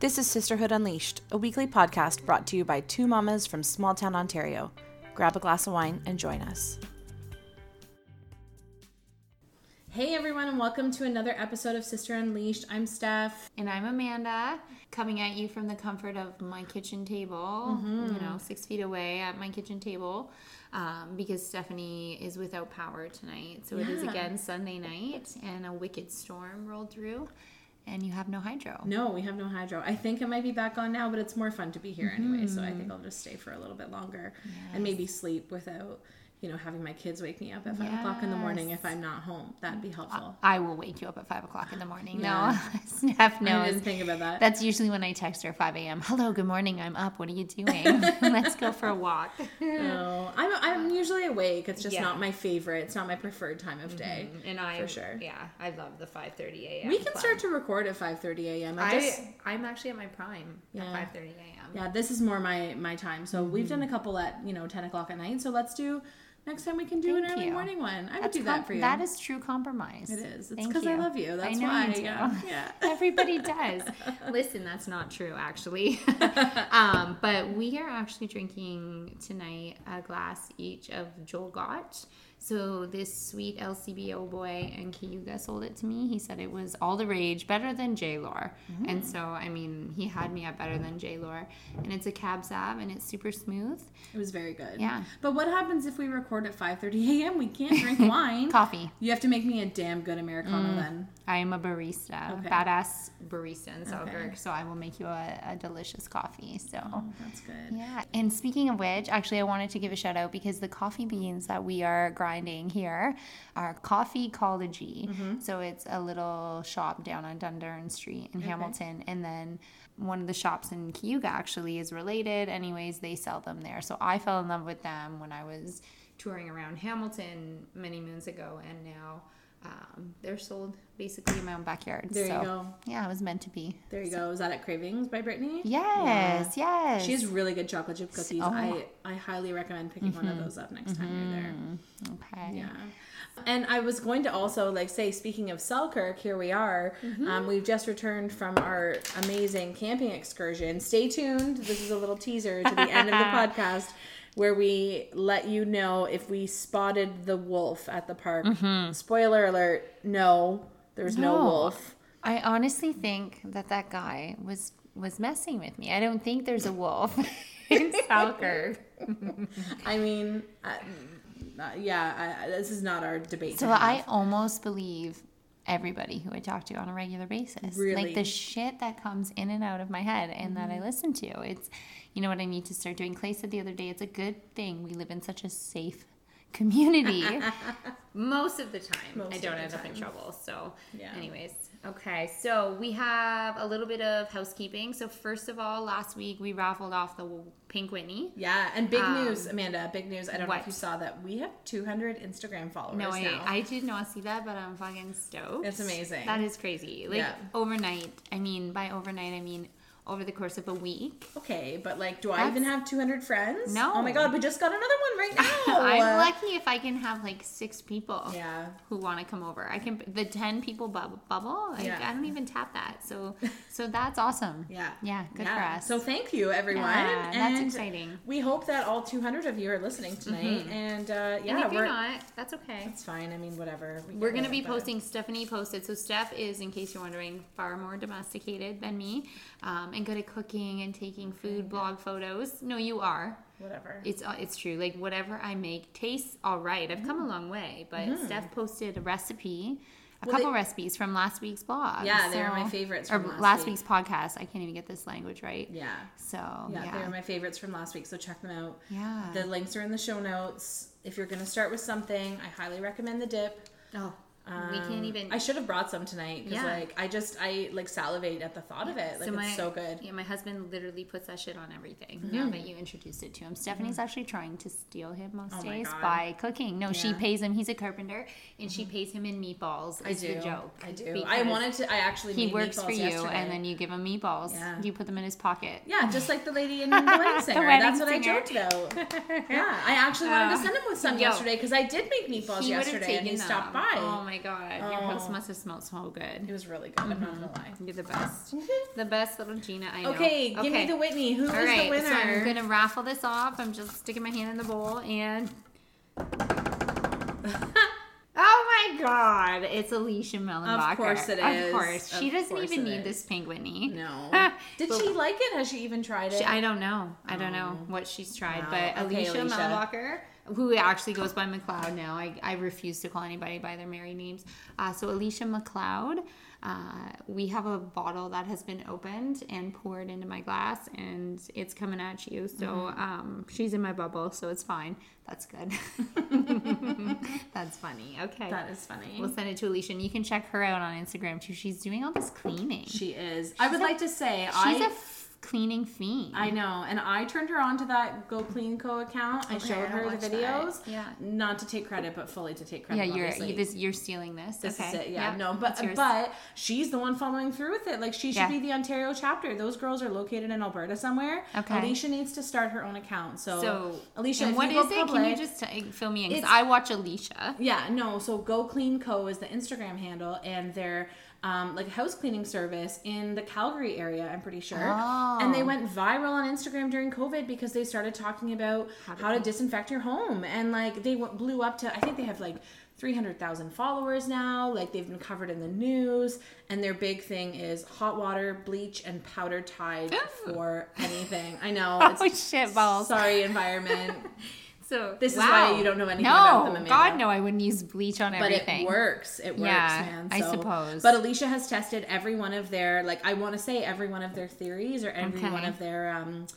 This is Sisterhood Unleashed, a weekly podcast brought to you by two mamas from small town Ontario. Grab a glass of wine and join us. Hey everyone, and welcome to another episode of Sister Unleashed. I'm Steph. And I'm Amanda, coming at you from the comfort of my kitchen table, you know, six feet away at my kitchen table, um, because Stephanie is without power tonight. So it is again Sunday night, and a wicked storm rolled through, and you have no hydro. No, we have no hydro. I think it might be back on now, but it's more fun to be here anyway, so I think mm-hmm. I'll just stay for a little bit longer and maybe sleep without, you know, having my kids wake me up at five o'clock in the morning if I'm not home. That'd be helpful. I will wake you up at five o'clock in the morning. Yeah. No, Steph I didn't think about that. That's usually when I text her 5 a.m. Hello, good morning. I'm up. What are you doing? Let's go for a walk. No, I'm I'm usually awake. It's just Yeah. not my favorite. It's not my preferred time of day. Mm-hmm, and I, For sure. yeah, I love the 5:30 a.m. We can club. start to record at 5:30 a.m. I just I, I'm actually at my prime Yeah. at 5:30 a.m. yeah, this is more my my time. So we've mm-hmm. done a couple at you know 10 o'clock at night. So let's do next time we can do an early you. morning one. I would That's do that com- for you. That is true compromise. it is. It's Thank because I love you. That's I know why. you do. Yeah. yeah. Everybody does. Listen, that's not true, actually. um, but we are actually drinking tonight a glass each of Joel Gott. So this sweet LCBO boy and Cayuga sold it to me. He said it was all the rage, better than J Lohr. And so, I mean, he had me at better than J Lohr. And it's a cab sav and it's super smooth. It was very good. Yeah. But what happens if we record at 5:30 a.m.? We can't drink wine. Coffee. You have to make me a damn good americano mm. then. I am a barista, Okay. badass barista in Selkirk. Okay. So I will make you a, a delicious coffee. So. Oh, that's good. Yeah. And speaking of which, actually, I wanted to give a shout out because the coffee beans that we are grinding here are Coffee Ecology. Mm-hmm. So it's a little shop down on Dundurn Street in Hamilton. And then one of the shops in Cayuga actually is related. Anyways, they sell them there. So I fell in love with them when I was touring around Hamilton many moons ago. And now um, they're sold basically in my own backyard. There you So, go. Yeah, it was meant to be. There you go. Is that at Cravings by Brittany? Yes, yes. She has really good chocolate chip cookies. Oh. Mm-hmm. I, I highly recommend picking one of those up next time you're there. Okay. Yeah. And I was going to also like say, speaking of Selkirk, here we are. Um, we've just returned from our amazing camping excursion. Stay tuned. This is a little teaser to the end of the podcast where we let you know if we spotted the wolf at the park. Spoiler alert, no, there's no, No. wolf. I honestly think that that guy was was messing with me. I don't think there's a wolf in Selkirk. I mean, uh, yeah, I, this is not our debate. So. I almost believe everybody who I talk to on a regular basis. Really? Like the shit that comes in and out of my head and that Mm-hmm. I listen to. It's you know what I need to start doing. Clay said the other day, it's a good thing we live in such a safe community. Most of the time, Most I don't the end up in trouble. So, Yeah. anyways, okay. So we have a little bit of housekeeping. So first of all, last week we raffled off the Pink Whitney. Yeah, and big Um, news, Amanda. Big news. I don't know if you saw that we have 200 Instagram followers No, I, now. I did not see that, but I'm fucking stoked. It's amazing. That is crazy. Like Yeah. overnight. I mean, by overnight, I mean over the course of a week. okay, but like, do I even have 200 friends? No. Oh my god, we just got another one right now. I'm lucky if I can have like six people Yeah. who want to come over. I can the ten people bub- bubble. Like, Yeah. I don't even tap that. So so that's awesome. Yeah. Yeah. Good Yeah. for us. So thank you, everyone. Yeah, and that's exciting. We hope that all 200 of you are listening tonight. And uh, yeah, and if we're. you're not, that's okay. That's fine. I mean, whatever. We We're going to be but- posting, Stephanie posted. So, Steph is, in case you're wondering, far more domesticated than me um, and good at cooking and taking food blog photos. No, you are. Whatever. It's uh, it's true. Like whatever I make tastes all right. I've come a long way, but Steph posted a recipe, a Well, couple they- recipes from last week's blog. Yeah, they were my so- favorites Or from last last week. week's podcast. I can't even get this language right. yeah. So Yeah, yeah, they were my favorites from last week, so check them out. yeah. The links are in the show notes. If you're going to start with something, I highly recommend the dip. oh, we Um, can't even. I should have brought some tonight because, Yeah. like, I just I like salivate at the thought of it. Like, So my- it's so good. Yeah, my husband literally puts that shit on everything. Mm-hmm. Now that you introduced it to him, Stephanie's actually trying to steal him most Oh days by cooking. No, she Yeah. Mm-hmm. pays him. He's a carpenter, and she pays him in meatballs. I do. the joke. I do. I wanted to. I actually He made works for you, yesterday. and then you give him meatballs. Yeah. You put them in his pocket. Yeah, just like the lady in the wedding singer. wedding That's what singer. I joked about. Yeah, I actually wanted to Uh, send him with some yo, yesterday because I did make meatballs He would have yesterday and he stopped by. Oh my god, your oh. house must have smelled so good. It was really good. I'm not gonna mm-hmm. lie. You're the best. the best little Gina I know. Okay, give me the Whitney. Who is All right, the winner? so I'm gonna raffle this off. I'm just sticking my hand in the bowl and. oh my god! It's Alicia Mellenbacher. Of course it Of course, she Of doesn't course even need is. this pink Whitney. No. Did But- she like it? Has she even tried it? She, I don't know. I don't know oh. what she's tried, Wow. but Okay, Alicia, Alicia. Mellenbacher, who actually goes by McLeod now, I, I refuse to call anybody by their married names. Uh, so Alicia McLeod, uh, we have a bottle that has been opened and poured into my glass, and it's coming at you. So Mm-hmm. um, she's in my bubble, so it's fine. That's good. That's funny. Okay. that is funny. We'll send it to Alicia, and you can check her out on Instagram too. She's doing all this cleaning. she is. I would like to say She's I a cleaning fiend. I know, and I turned her on to that Go Clean Co account. I showed I her the watch that. videos. Yeah. Not to take credit, but fully to take credit. Yeah, you're you, this, you're stealing this. This okay. is it. Yeah, Yep, no, but but she's the one following through with it. Like she should Yeah. be the Ontario chapter. Those girls are located in Alberta somewhere. Okay. Alicia needs to start her own account. So, so Alicia, and what is it? Can you just uh, fill me in? Because I watch Alicia. Yeah, no. So Go Clean Co is the Instagram handle, and they're um, like a house cleaning service in the Calgary area. I'm pretty sure, Oh. and they went viral on Instagram during COVID because they started talking about how to, disinfect your home, and like they went, blew up to I think they have like. 300,000 followers now. Like they've been covered in the news. And their big thing is hot water, bleach, and powder tide Ooh. for anything. I know. Oh It's, shit balls! sorry, environment. So This is why you don't know anything no, about them, Amanda. God no, I wouldn't use bleach on but everything. it works. It works, Yeah, man. I So- suppose. But Alicia has tested every one of their, like, I want to say every one of their theories or every Okay. one of their, um,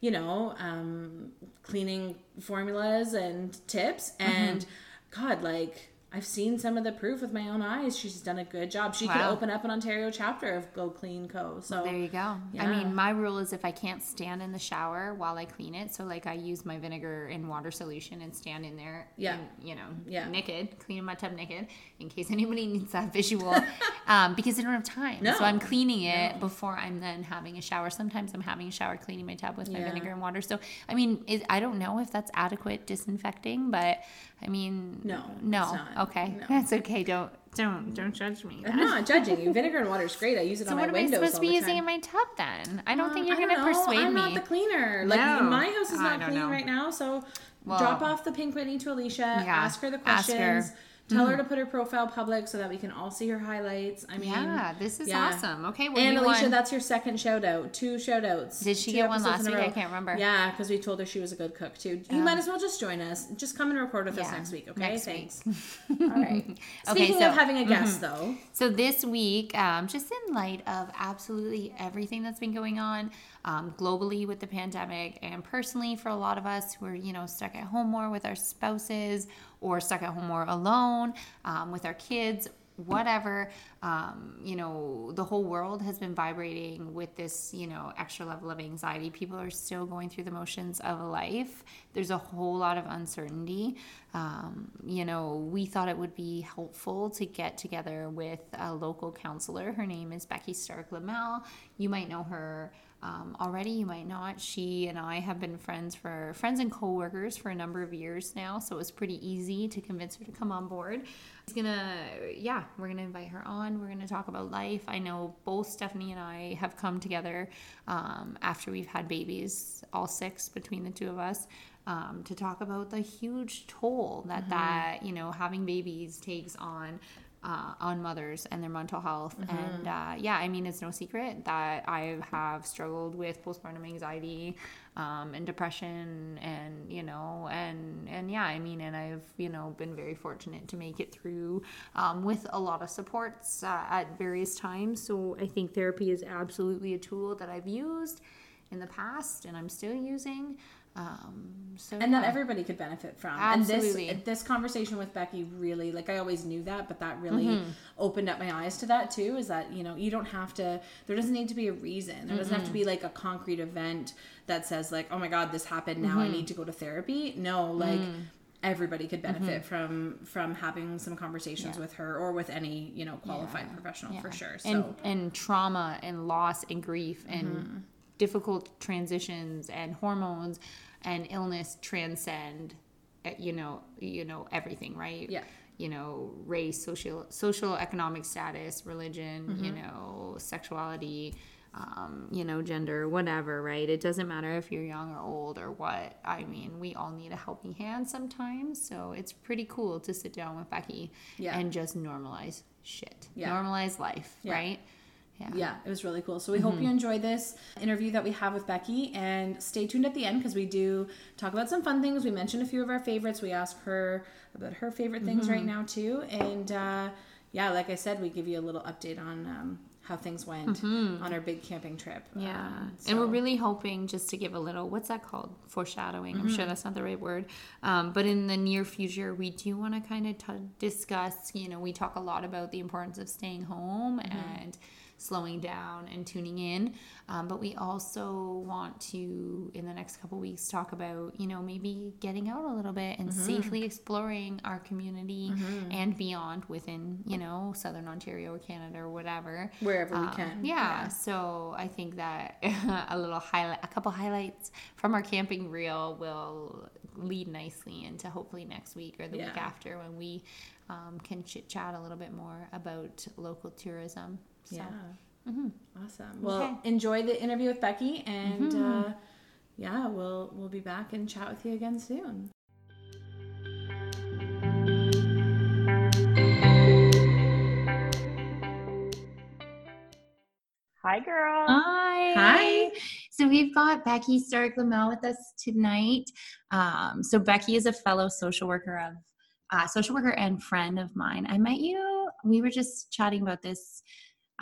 you know, um, cleaning formulas and tips. Mm-hmm. And God, like. I've seen some of the proof with my own eyes. She's done a good job. She could open up an Ontario chapter of Go Clean Co. So There you go. I mean, my rule is if I can't stand in the shower while I clean it, so like I use my vinegar and water solution and stand in there, Yeah. in, you know, Yeah. naked, cleaning my tub naked, in case anybody needs that visual, um, because I don't have time. No. So I'm cleaning it before I'm then having a shower. Sometimes I'm having a shower, cleaning my tub with my Yeah. vinegar and water. So I mean, it, I don't know if that's adequate disinfecting, but I mean, No, no, it's not. okay, No. that's okay. Don't don't don't judge me. I'm not judging you. Vinegar and water is great. I use it So on what my am I windows supposed to be using in my tub then? I don't think you're Um, I gonna don't know. persuade I'm me. not the cleaner. Like No. my house is not clean know. right now, so Well, drop off the pink Whitney to Alicia. Ask her the ask her. Mm-hmm. Tell her to put her profile public so that we can all see her highlights. I mean, yeah, this is yeah. awesome. Okay, well, and Alicia, won. that's your second shout out. Two shout outs. Did she get one last week? I can't remember. Yeah, because we told her she was a good cook too. You might as well just join us. Just come and record with us next week, okay? next Thanks. week. All right. Okay, Speaking so- of having a guest, though, So this week, um, just in light of absolutely everything that's been going on um, globally with the pandemic, and personally for a lot of us who are you know stuck at home more with our spouses or stuck at home more alone um, with our kids. Whatever, um, you know, the whole world has been vibrating with this, you know, extra level of anxiety. People are still going through the motions of life. There's a whole lot of uncertainty. Um, you know, we thought it would be helpful to get together with a local counselor. Her name is Becky Stark Lammel. You might know her um, already, you might not. She and I have been friends for friends and co-workers for a number of years now, so it was pretty easy to convince her to come on board. It's gonna, yeah, we're gonna invite her on. We're gonna talk about life. I know both Stephanie and I have come together um, after we've had babies, all six between the two of us um, to talk about the huge toll that that you know having babies takes on uh, on mothers and their mental health. And uh, yeah, I mean, it's no secret that I have struggled with postpartum anxiety um, and depression, and you know, and and yeah, I mean, and I've you know been very fortunate to make it through um, with a lot of supports uh, at various times. So I think therapy is absolutely a tool that I've used in the past and I'm still using. Um, so and that everybody could benefit from. Absolutely. And this this conversation with Becky really like I always knew that, but that really Mm-hmm. opened up my eyes to that too. Is that you know you don't have to. There doesn't need to be a reason. There doesn't have to be like a concrete event that says like, oh my god, this happened. Now I Mm-hmm. need to go to therapy. No, like. Mm. Everybody could benefit from from having some conversations Mm-hmm. Yeah. with her or with any you know qualified Yeah. professional for sure. So and and trauma and loss and grief and Mm-hmm. Difficult transitions and hormones and illness transcend uh, you know you know everything right Yeah. you know, race, social, social, economic status, religion, mm-hmm. you know, sexuality, um, you know, gender, whatever, right? It doesn't matter if you're young or old or what. I mean, we all need a helping hand sometimes. So it's pretty cool to sit down with Becky yeah. and just normalize shit, yeah. normalize life, yeah. right? Yeah. yeah, it was really cool. So we mm-hmm. hope you enjoy this interview that we have with Becky and stay tuned at the end because we do talk about some fun things. We mentioned a few of our favorites. We ask her about her favorite things mm-hmm. right now too. And uh, yeah, like I said, we give you a little update on um, how things went mm-hmm. on our big camping trip. Yeah. Um, so. And we're really hoping just to give a little, what's that called? Foreshadowing. Mm-hmm. I'm sure mm-hmm. that's not the right word. Um, but in the near future, we do want to kind of t- discuss, you know, we talk a lot about the importance of staying home mm-hmm. and slowing down and tuning in. Um, but we also want to, in the next couple weeks, talk about, you know, maybe getting out a little bit and mm-hmm. safely exploring our community mm-hmm. and beyond within, you know, Southern Ontario or Canada or whatever. Wherever um, we can. Yeah, yeah. So I think that a little highlight, a couple highlights from our camping reel will lead nicely into hopefully next week or the yeah. week after when we um, can chit chat a little bit more about local tourism. So. Yeah. Mm-hmm. Awesome. Well, okay. enjoy the interview with Becky, and mm-hmm. uh, yeah, we'll we'll be back and chat with you again soon. Hi, girl. Hi. Hi. So we've got Becky Stark Lammel with us tonight. Um, so Becky is a fellow social worker of uh, social worker and friend of mine. I met you. We were just chatting about this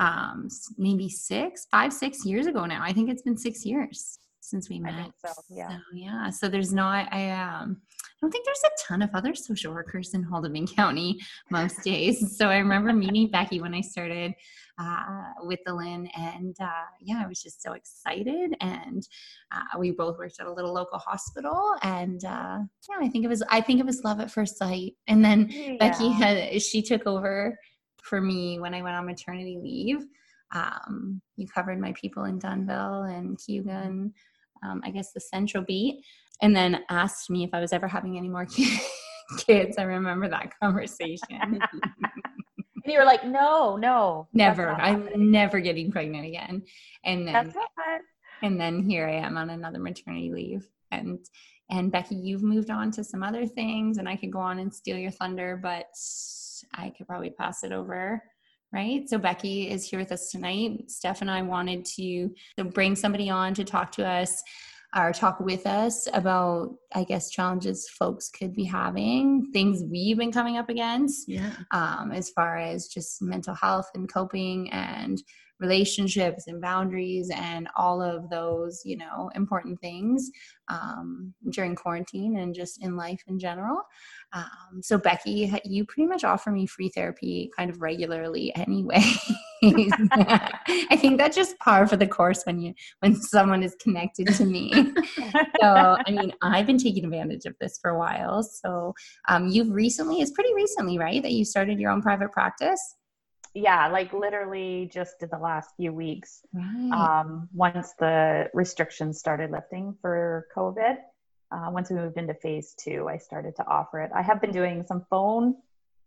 um, maybe six, five, six years ago now. I think it's been six years since we met. so, yeah. So, yeah. So there's not, I, um, I don't think there's a ton of other social workers in Haldimand County most days. so I remember meeting Becky when I started uh, with the LHIN, and uh, yeah, I was just so excited. And uh, we both worked at a little local hospital, and uh, yeah, I think it was, I think it was love at first sight. And then yeah. Becky had, she took over for me when I went on maternity leave. Um, you covered my people in Dunnville and Cayuga, um, I guess the Central Beat, and then asked me if I was ever having any more kids. I remember that conversation. and you were like, no, no. Never. I'm never getting pregnant again. And then, and then here I am on another maternity leave. And and Becky, you've moved on to some other things, and I could go on and steal your thunder, but I could probably pass it over. Right. So Becky is here with us tonight. Steph and I wanted to bring somebody on to talk to us or talk with us about, I guess, challenges folks could be having, things we've been coming up against, yeah. um, as far as just mental health and coping and relationships and boundaries and all of those, you know, important things um, during quarantine and just in life in general. Um, so, Becky, you pretty much offer me free therapy kind of regularly anyway. I think that's just par for the course when you when someone is connected to me. so, I mean, I've been taking advantage of this for a while. So, um, you've recently, it's pretty recently, right, that you started your own private practice? yeah, like literally just in the last few weeks. Right. Um, once the restrictions started lifting for COVID, uh, once we moved into phase two, I started to offer it. I have been doing some phone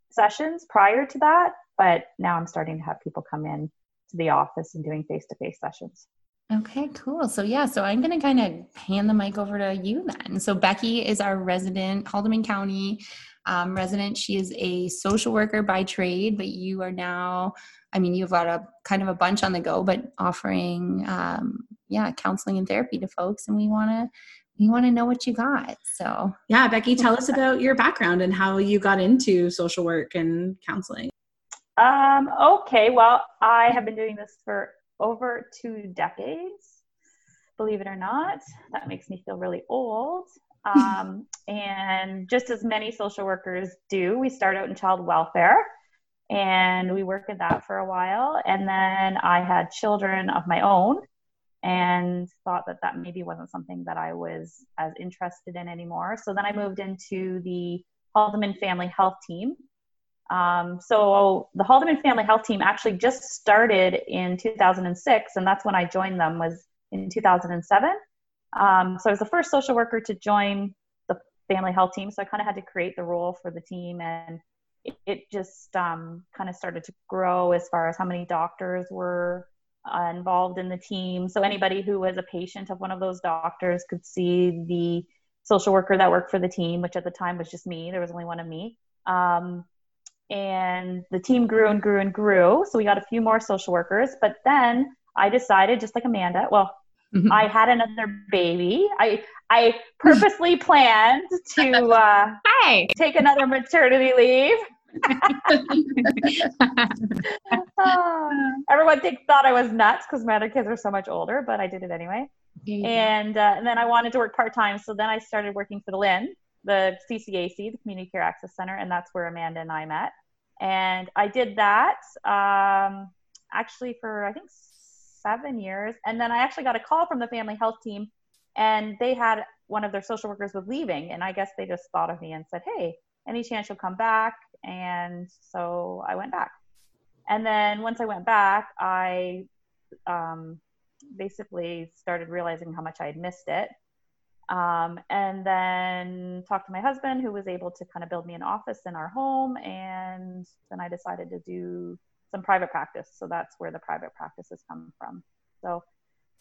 sessions prior to that, but now I'm starting to have people come in to the office and doing face to face sessions. Okay, cool. So yeah, so I'm gonna kind of hand the mic over to you then. So Becky is our resident Haldimand County um, resident. She is a social worker by trade, but you are now, I mean, you've got a kind of a bunch on the go, but offering, um, yeah, counseling and therapy to folks, and we want to we want to know what you got. So, yeah, Becky, tell us about your background and how you got into social work and counseling. Um, okay, well, I have been doing this for over two decades, believe it or not. That makes me feel really old. Um, and just as many social workers do, we start out in child welfare and we work at that for a while. And then I had children of my own and thought that that maybe wasn't something that I was as interested in anymore. So then I moved into the Haldimand Family Health Team. Um, so the Haldimand Family Health Team actually just started in 2006, and that's when I joined them was in 2007. Um, so I was the first social worker to join the family health team. So I kind of had to create the role for the team and it, it just um, kind of started to grow as far as how many doctors were uh, involved in the team. So anybody who was a patient of one of those doctors could see the social worker that worked for the team, which at the time was just me. There was only one of me. Um, and the team grew and grew and grew. So we got a few more social workers. But then I decided, just like Amanda, well, mm-hmm. I had another baby. I I purposely planned to uh, Hi. take another maternity leave. oh, everyone think, thought I was nuts because my other kids are so much older, but I did it anyway. Yeah. And, uh, and then I wanted to work part time, so then I started working for the LHIN, the CCAC, the Community Care Access Center, and that's where Amanda and I met. And I did that um, actually for I think seven years, and then I actually got a call from the family health team, and they had one of their social workers was leaving, and I guess they just thought of me and said, "Hey, any chance you'll come back?" And so I went back. And then once I went back, I um, basically started realizing how much I had missed it. Um, and then talked to my husband, who was able to kind of build me an office in our home. And then I decided to do some private practice. So that's where the private practices come from. So,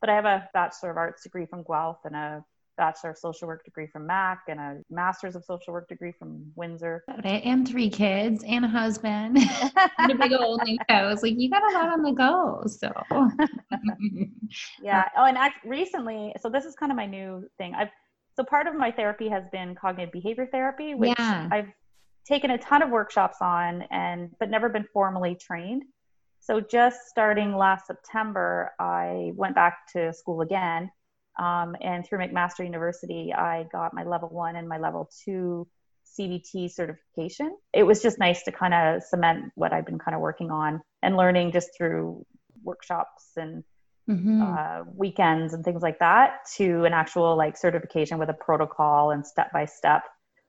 but I have a Bachelor of Arts degree from Guelph and a bachelor of social work degree from Mac and a master's of social work degree from Windsor. And three kids and a husband and a big old new house. Like you got a lot on the go. So yeah. Oh, and I, recently, so this is kind of my new thing. I've so part of my therapy has been cognitive behavior therapy, which yeah. I've taken a ton of workshops on and but never been formally trained. So just starting last September, I went back to school again um, and through McMaster University, I got my level one and my level two CBT certification. It was just nice to kind of cement what I've been kind of working on and learning just through workshops and mm-hmm. uh, weekends and things like that to an actual like certification with a protocol and step by step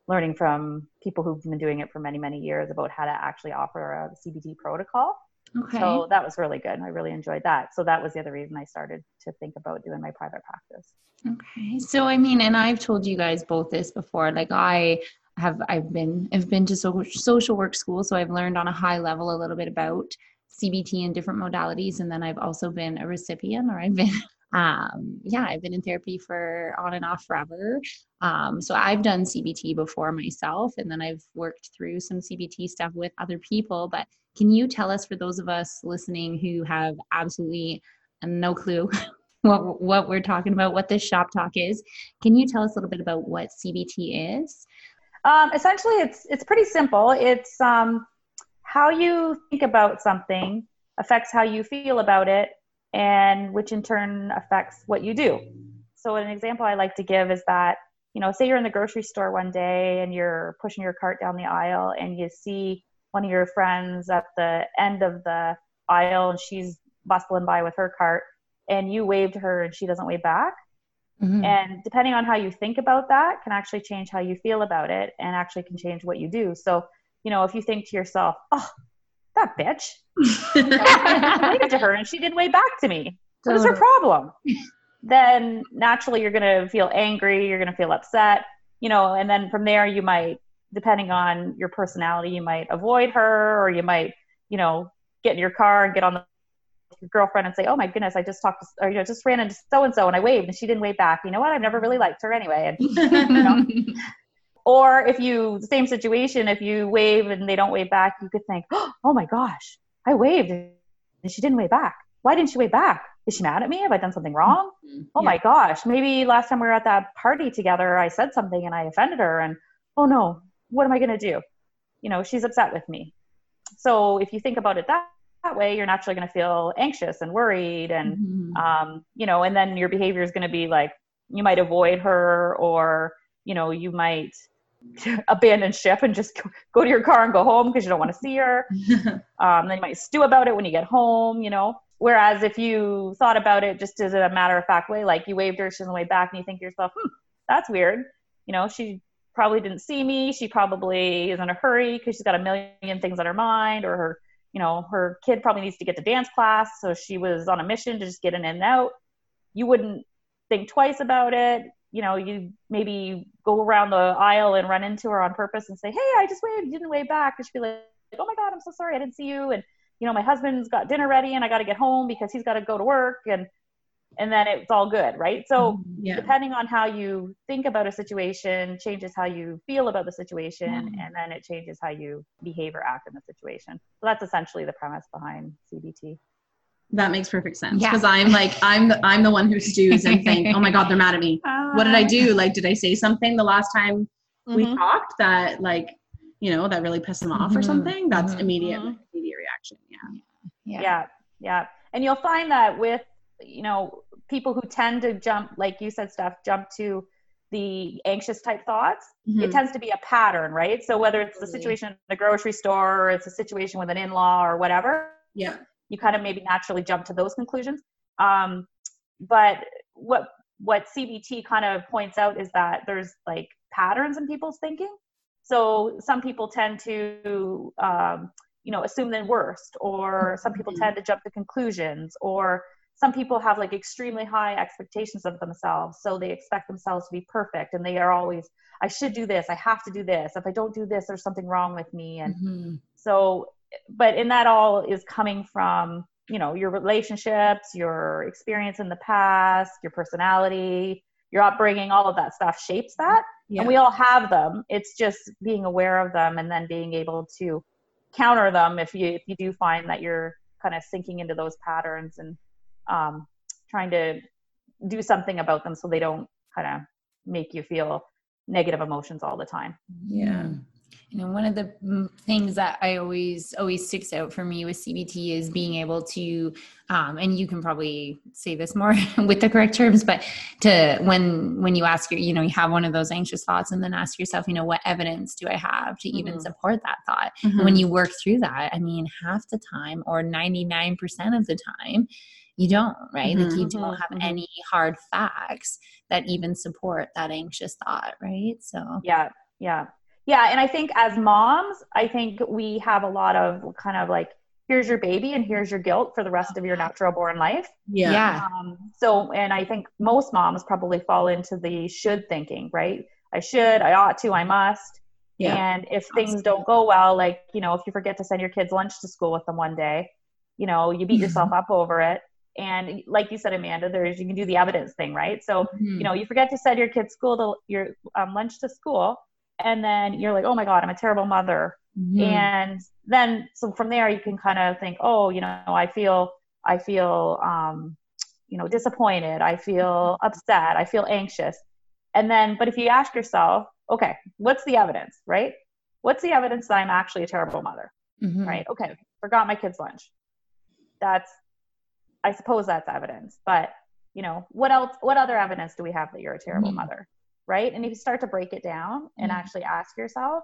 learning from people who've been doing it for many, many years about how to actually offer a CBT protocol. Okay. So that was really good. I really enjoyed that. So that was the other reason I started to think about doing my private practice. Okay. So I mean, and I've told you guys both this before. Like I have, I've been, I've been to so, social work school, so I've learned on a high level a little bit about CBT and different modalities. And then I've also been a recipient, or I've been um, yeah, I've been in therapy for on and off forever. Um, so I've done CBT before myself, and then I've worked through some CBT stuff with other people. But can you tell us, for those of us listening who have absolutely no clue what what we're talking about, what this shop talk is, can you tell us a little bit about what CBT is? Um, essentially, it's it's pretty simple. It's um, how you think about something affects how you feel about it and which in turn affects what you do. So, an example I like to give is that, you know, say you're in the grocery store one day and you're pushing your cart down the aisle and you see one of your friends at the end of the aisle and she's bustling by with her cart and you wave to her and she doesn't wave back. Mm-hmm. And depending on how you think about that, can actually change how you feel about it and actually can change what you do. So, you know, if you think to yourself, oh, that bitch. I waved to her and she didn't wave back to me. What is her problem? then naturally you're going to feel angry. You're going to feel upset, you know, and then from there you might, depending on your personality, you might avoid her or you might, you know, get in your car and get on the your girlfriend and say, "Oh my goodness, I just talked to, or you know, just ran into so and so and I waved and she didn't wave back. You know what? I've never really liked her anyway." And, you know, or if you same situation if you wave and they don't wave back you could think oh my gosh i waved and she didn't wave back why didn't she wave back is she mad at me have i done something wrong mm-hmm. oh yeah. my gosh maybe last time we were at that party together i said something and i offended her and oh no what am i going to do you know she's upset with me so if you think about it that, that way you're naturally going to feel anxious and worried and mm-hmm. um, you know and then your behavior is going to be like you might avoid her or you know you might abandon ship and just go to your car and go home because you don't want to see her. um, then you might stew about it when you get home, you know. Whereas if you thought about it just as a matter of fact way, like you waved her, she's on the way back, and you think to yourself, hmm, that's weird. You know, she probably didn't see me. She probably is in a hurry because she's got a million things on her mind, or her, you know, her kid probably needs to get to dance class, so she was on a mission to just get in and out. You wouldn't think twice about it you know, you maybe go around the aisle and run into her on purpose and say, Hey, I just waved, didn't wave back. And she'd be like, Oh my God, I'm so sorry. I didn't see you. And, you know, my husband's got dinner ready and I got to get home because he's got to go to work. And, and then it's all good. Right. So Mm-hmm. Yeah. depending on how you think about a situation changes how you feel about the situation. Mm-hmm. And then it changes how you behave or act in the situation. So that's essentially the premise behind CBT. That makes perfect sense Yeah. because I'm like I'm the I'm the one who stews and think, oh my god, they're mad at me. What did I do? Like, did I say something the last time we Mhm. talked that like you know that really pissed them off or Mhm. something? That's Mhm. immediate Mhm. immediate reaction. Yeah. Yeah. yeah yeah and you'll find that with you know people who tend to jump like you said stuff jump to the anxious type thoughts Mhm. it tends to be a pattern right so whether it's the situation in the grocery store or it's a situation with an in-law or whatever yeah. you kind of maybe naturally jump to those conclusions um, but what what cbt kind of points out is that there's like patterns in people's thinking so some people tend to um, you know assume the worst or some people Mhm. tend to jump to conclusions or some people have like extremely high expectations of themselves so they expect themselves to be perfect and they are always i should do this i have to do this if i don't do this there's something wrong with me and Mhm. so but in that all is coming from you know your relationships your experience in the past your personality your upbringing all of that stuff shapes that Yeah. and we all have them it's just being aware of them and then being able to counter them if you if you do find that you're kind of sinking into those patterns and um, trying to do something about them so they don't kind of make you feel negative emotions all the time Yeah. You know, one of the mm, things that I always always sticks out for me with CBT is being able to, um, and you can probably say this more with the correct terms, but to when when you ask your, you know, you have one of those anxious thoughts, and then ask yourself, you know, what evidence do I have to even Mhm. support that thought? Mhm. And when you work through that, I mean, half the time or ninety nine percent of the time, you don't, right? Like you Mhm, don't have mhm. any hard facts that even support that anxious thought, right? So yeah yeah yeah and i think as moms i think we have a lot of kind of like here's your baby and here's your guilt for the rest of your natural born life yeah. yeah. um, so and i think most moms probably fall into the should thinking right i should i ought to i must Yeah. and if things don't go well like you know if you forget to send your kids lunch to school with them one day you know you beat yourself up over it and like you said amanda there's you can do the evidence thing right? So Mm-hmm. you know you forget to send your kids school to your um, lunch to school and then you're like oh my god i'm a terrible mother. Mhm. and then so from there you can kind of think oh you know i feel i feel um you know disappointed. I feel upset. I feel anxious. And then but if you ask yourself okay what's the evidence right? What's the evidence that i'm actually a terrible mother Mhm. right? Okay forgot my kids lunch. That's i suppose that's evidence but you know what else what other evidence do we have that you're a terrible Mhm. mother right and if you start to break it down and Mhm. actually ask yourself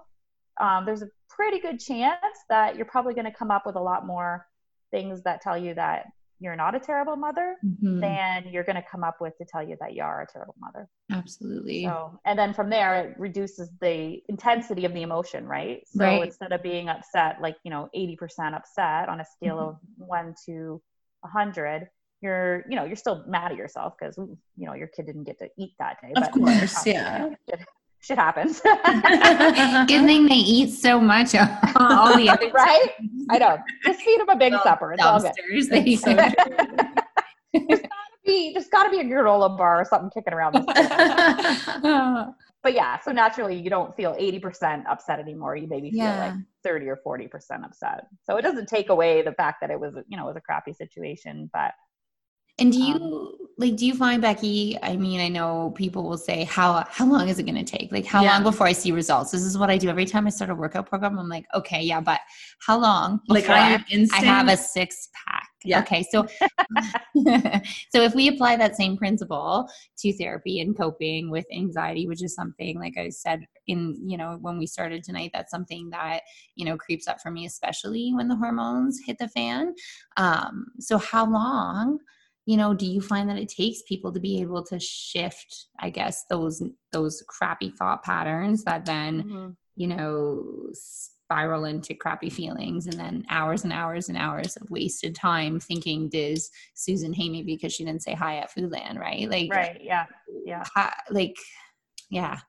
um, there's a pretty good chance that you're probably going to come up with a lot more things that tell you that you're not a terrible mother Mhm. than you're going to come up with to tell you that you are a terrible mother Absolutely. so, and then from there, it reduces the intensity of the emotion, right? So Right. instead of being upset, like, you know, 80% upset on a scale Mm-hmm. of one to 100, you're, you know, you're still mad at yourself because, you know, your kid didn't get to eat that day. Of course, yeah. Shit, shit happens. Good thing they eat so much. of all the other right? I know. Just feed them a big supper. It's all good. They eat so There's gotta be, there's got to be a granola bar or something kicking around. This but yeah, so naturally you don't feel 80% upset anymore. You maybe feel like Yeah. 30 or 40% upset. So it doesn't take away the fact that it was, you know, it was a crappy situation, but And do you Um, like do you find Becky, I mean, I know people will say how how long is it going to take? Like how Yeah. long before I see results? This is what I do every time I start a workout program. I'm like, "Okay, yeah, but how long Like I I, have instant. have a six pack?" Yeah. Okay, so so if we apply that same principle to therapy and coping with anxiety, which is something like I said in, you know, when we started tonight, that's something that, you know, creeps up for me especially when the hormones hit the fan. Um so how long you know do you find that it takes people to be able to shift i guess those those crappy thought patterns that then you know spiral into crappy feelings and then hours and hours and hours of wasted time thinking does susan hate me because she didn't say hi at foodland right? Like right yeah yeah. ha- like yeah.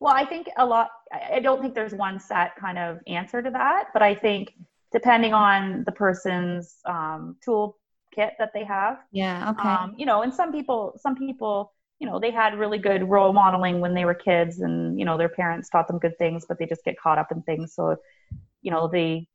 Well i think a lot i don't think there's one set kind of answer to that but i think depending on the person's um, tool kit that they have yeah okay. um, you know and some people some people you know they had really good role modeling when they were kids and you know their parents taught them good things but they just get caught up in things. So you know they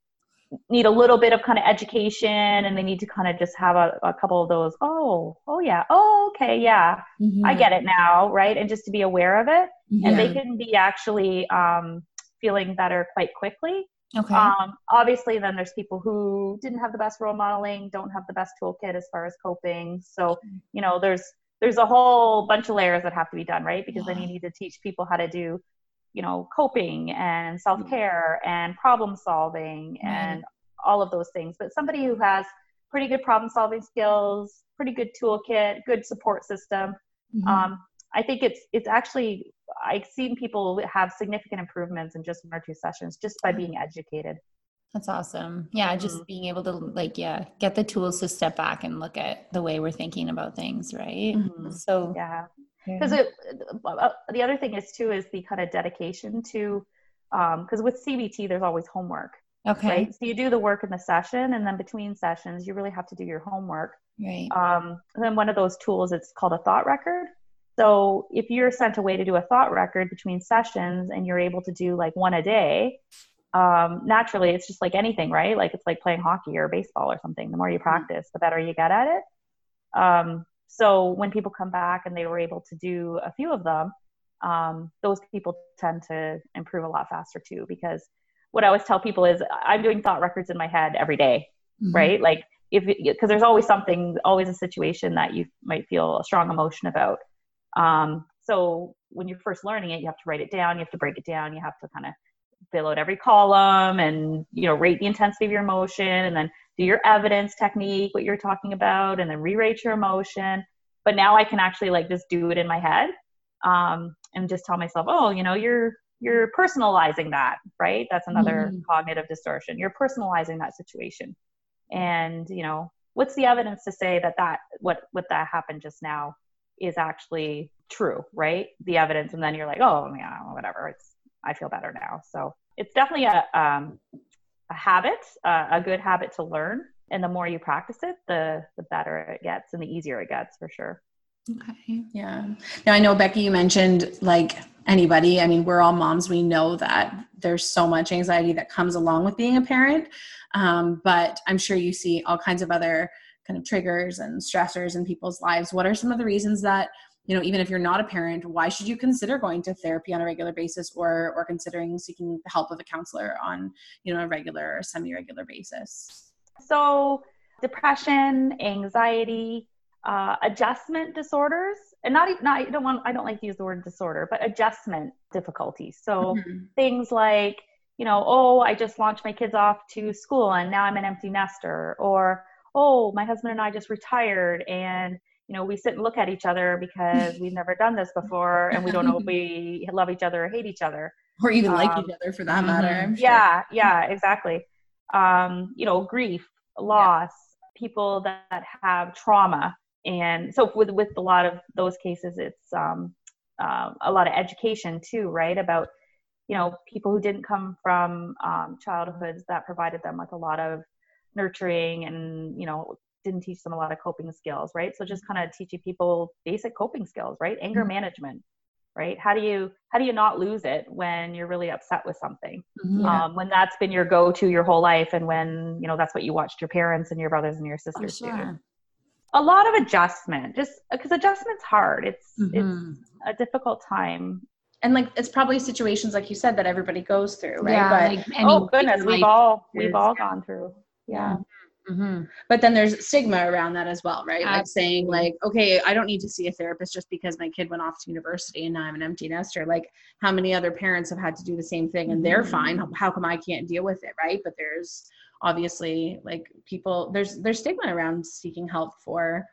need a little bit of kind of education and they need to kind of just have a, a couple of those oh oh yeah oh okay yeah Mhm. i get it now right and just to be aware of it Yeah. and they can be actually um, feeling better quite quickly okay um, obviously, then there's people who didn't have the best role modeling, don't have the best toolkit as far as coping. So, you know, there's there's a whole bunch of layers that have to be done, right? Because then you need to teach people how to do, you know, coping and self care and problem solving and all of those things. But somebody who has pretty good problem solving skills, pretty good toolkit, good support system, Mhm. um, I think it's it's actually I've seen people have significant improvements in just one or two sessions just by being educated. That's awesome. Yeah, Mm-hmm. just being able to like yeah, get the tools to step back and look at the way we're thinking about things, right? Mhm. So yeah. Because it uh, the other thing is too is the kind of dedication to because with CBT there's always homework, okay, right? So you do the work in the session, and then between sessions you really have to do your homework. right. um, and then one of those tools it's called a thought record. So if you're sent away to do a thought record between sessions and you're able to do like one a day um, naturally it's just like anything right? Like it's like playing hockey or baseball or something. The more you practice the better you get at it. Um, so when people come back and they were able to do a few of them um, those people tend to improve a lot faster too because what i always tell people is i'm doing thought records in my head every day Mhm. right like if because there's always something always a situation that you might feel a strong emotion about um, so when you're first learning it you have to write it down you have to break it down you have to kind of fill out every column and you know rate the intensity of your emotion and then do your evidence technique what you're talking about and then re-rate your emotion. But now i can actually like just do it in my head um, and just tell myself oh you know you're you're personalizing that right? That's another Mhm. cognitive distortion. You're personalizing that situation. And you know what's the evidence to say that that what what that happened just now is actually true right? The evidence and then you're like oh yeah whatever. It's i feel better now. So it's definitely a um, a habit uh, a good habit to learn and the more you practice it the the better it gets and the easier it gets for sure Okay. Yeah. Now I know Becky, you mentioned like anybody. I mean, we're all moms. We know that there's so much anxiety that comes along with being a parent. Um, but I'm sure you see all kinds of other kind of triggers and stressors in people's lives. What are some of the reasons that you know, even if you're not a parent, why should you consider going to therapy on a regular basis, or or considering seeking the help of a counselor on you know a regular or semi-regular basis? so depression anxiety uh, adjustment disorders and not, not i don't want i don't like to use the word disorder but adjustment difficulties so Mhm. things like you know oh i just launched my kids off to school and now i'm an empty nester or oh my husband and i just retired and you know we sit and look at each other because we've never done this before and we don't know if we love each other or hate each other Or even like Um, each other for that matter. mhm. Sure. yeah yeah exactly um, you know grief loss people that, that have trauma and so with with a lot of those cases it's um, um, a lot of education too right about you know people who didn't come from um, childhoods that provided them with a lot of nurturing and you know didn't teach them a lot of coping skills right? So just kind of teaching people basic coping skills right? Anger Mhm. management right? How do you how do you not lose it when you're really upset with something? Mhm. Yeah. um, when that's been your go-to your whole life and when you know that's what you watched your parents and your brothers and your sisters do. sure. a lot of adjustment just because adjustment's hard. It's Mhm. it's a difficult time. And like it's probably situations like you said that everybody goes through right? Yeah, but like any oh goodness we've all we've all gone through. Yeah Mhm. but then there's stigma around that as well right? Like saying like okay i don't need to see a therapist just because my kid went off to university and now i'm an empty nester. Like how many other parents have had to do the same thing and they're Mhm. fine. How, how come i can't deal with it right? But there's obviously like people there's there's stigma around seeking help for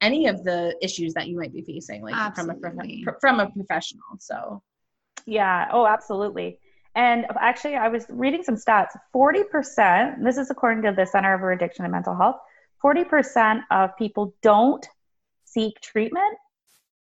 any of the issues that you might be facing like from a prof- from a professional so. Yeah. Oh absolutely and actually, I was reading some stats. 40%, this is according to the Center for Addiction and Mental Health, 40% of people don't seek treatment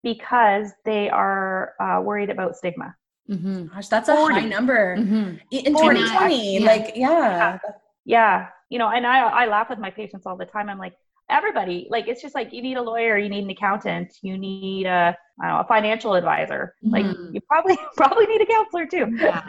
because they are uh, worried about stigma. Mm-hmm. Gosh, that's a 40. high number mm-hmm. in 2020. Yeah. Like, yeah. yeah. Yeah. You know, and I, I laugh with my patients all the time. I'm like, everybody, like, it's just like you need a lawyer, you need an accountant, you need a, I don't know, a financial advisor. Like mm-hmm. you probably probably need a counselor too. yeah,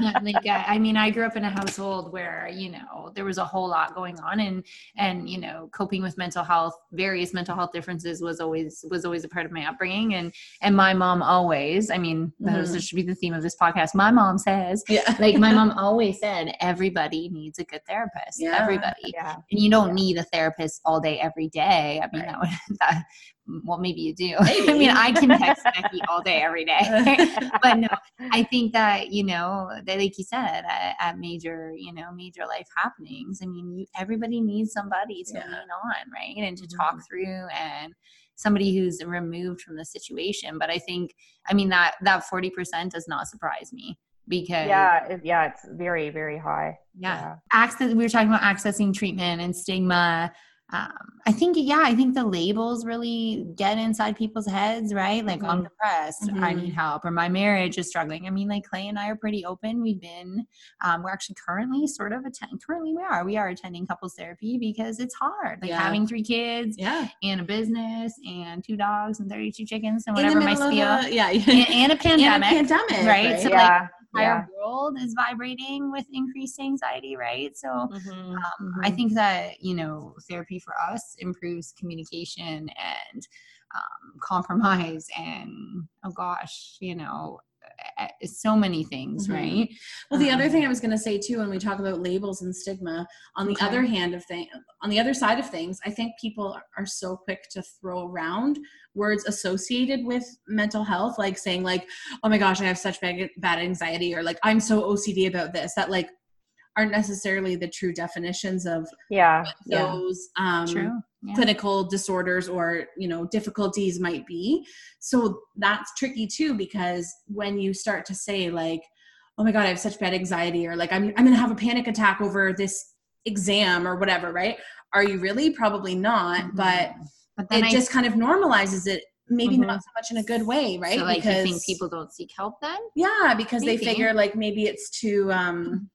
yeah. like I mean, I grew up in a household where you know there was a whole lot going on, and and you know coping with mental health, various mental health differences was always was always a part of my upbringing, and and my mom always, I mean, mm-hmm. that should be the theme of this podcast. My mom says, yeah. like my mom always said, everybody needs a good therapist. Yeah. Everybody, yeah. and you don't need a therapist all day every day. I mean, right. that would that well maybe you do maybe. i mean i can text becky all day every day but no i think that you know that like you said at, at major you know major life happenings i mean you, everybody needs somebody to yeah. lean on right and to mm-hmm. talk through and somebody who's removed from the situation but i think i mean that that 40% does not surprise me because yeah it, yeah it's very very high yeah. yeah access we were talking about accessing treatment and stigma um, I think, yeah, I think the labels really get inside people's heads, right? Like, mm-hmm. I'm depressed, mm-hmm. I need help, or my marriage is struggling. I mean, like Clay and I are pretty open. We've been, um, we're actually currently sort of attending, currently we are, we are attending couples therapy because it's hard. Like yeah. having three kids, yeah, and a business, and two dogs, and 32 chickens, and whatever my spiel, a, yeah, and, and, a pandemic, and a pandemic, right? right? So, yeah. like, entire yeah. world is vibrating with increased anxiety, right? So mm-hmm. Um, mm-hmm. I think that, you know, therapy for us improves communication and um, compromise and, oh gosh, you know, so many things, mm-hmm. right? Well, the um, other thing I was going to say too, when we talk about labels and stigma, on the okay. other hand of thing, on the other side of things, I think people are so quick to throw around words associated with mental health, like saying like, "Oh my gosh, I have such bad bad anxiety," or like, "I'm so OCD about this," that like aren't necessarily the true definitions of yeah those yeah. Um, true. Yeah. clinical disorders or you know difficulties might be so that's tricky too because when you start to say like oh my god i have such bad anxiety or like i'm, I'm gonna have a panic attack over this exam or whatever right are you really probably not mm-hmm. but, but it I, just kind of normalizes it maybe mm-hmm. not so much in a good way right so like because, you think people don't seek help then yeah because maybe. they figure like maybe it's too um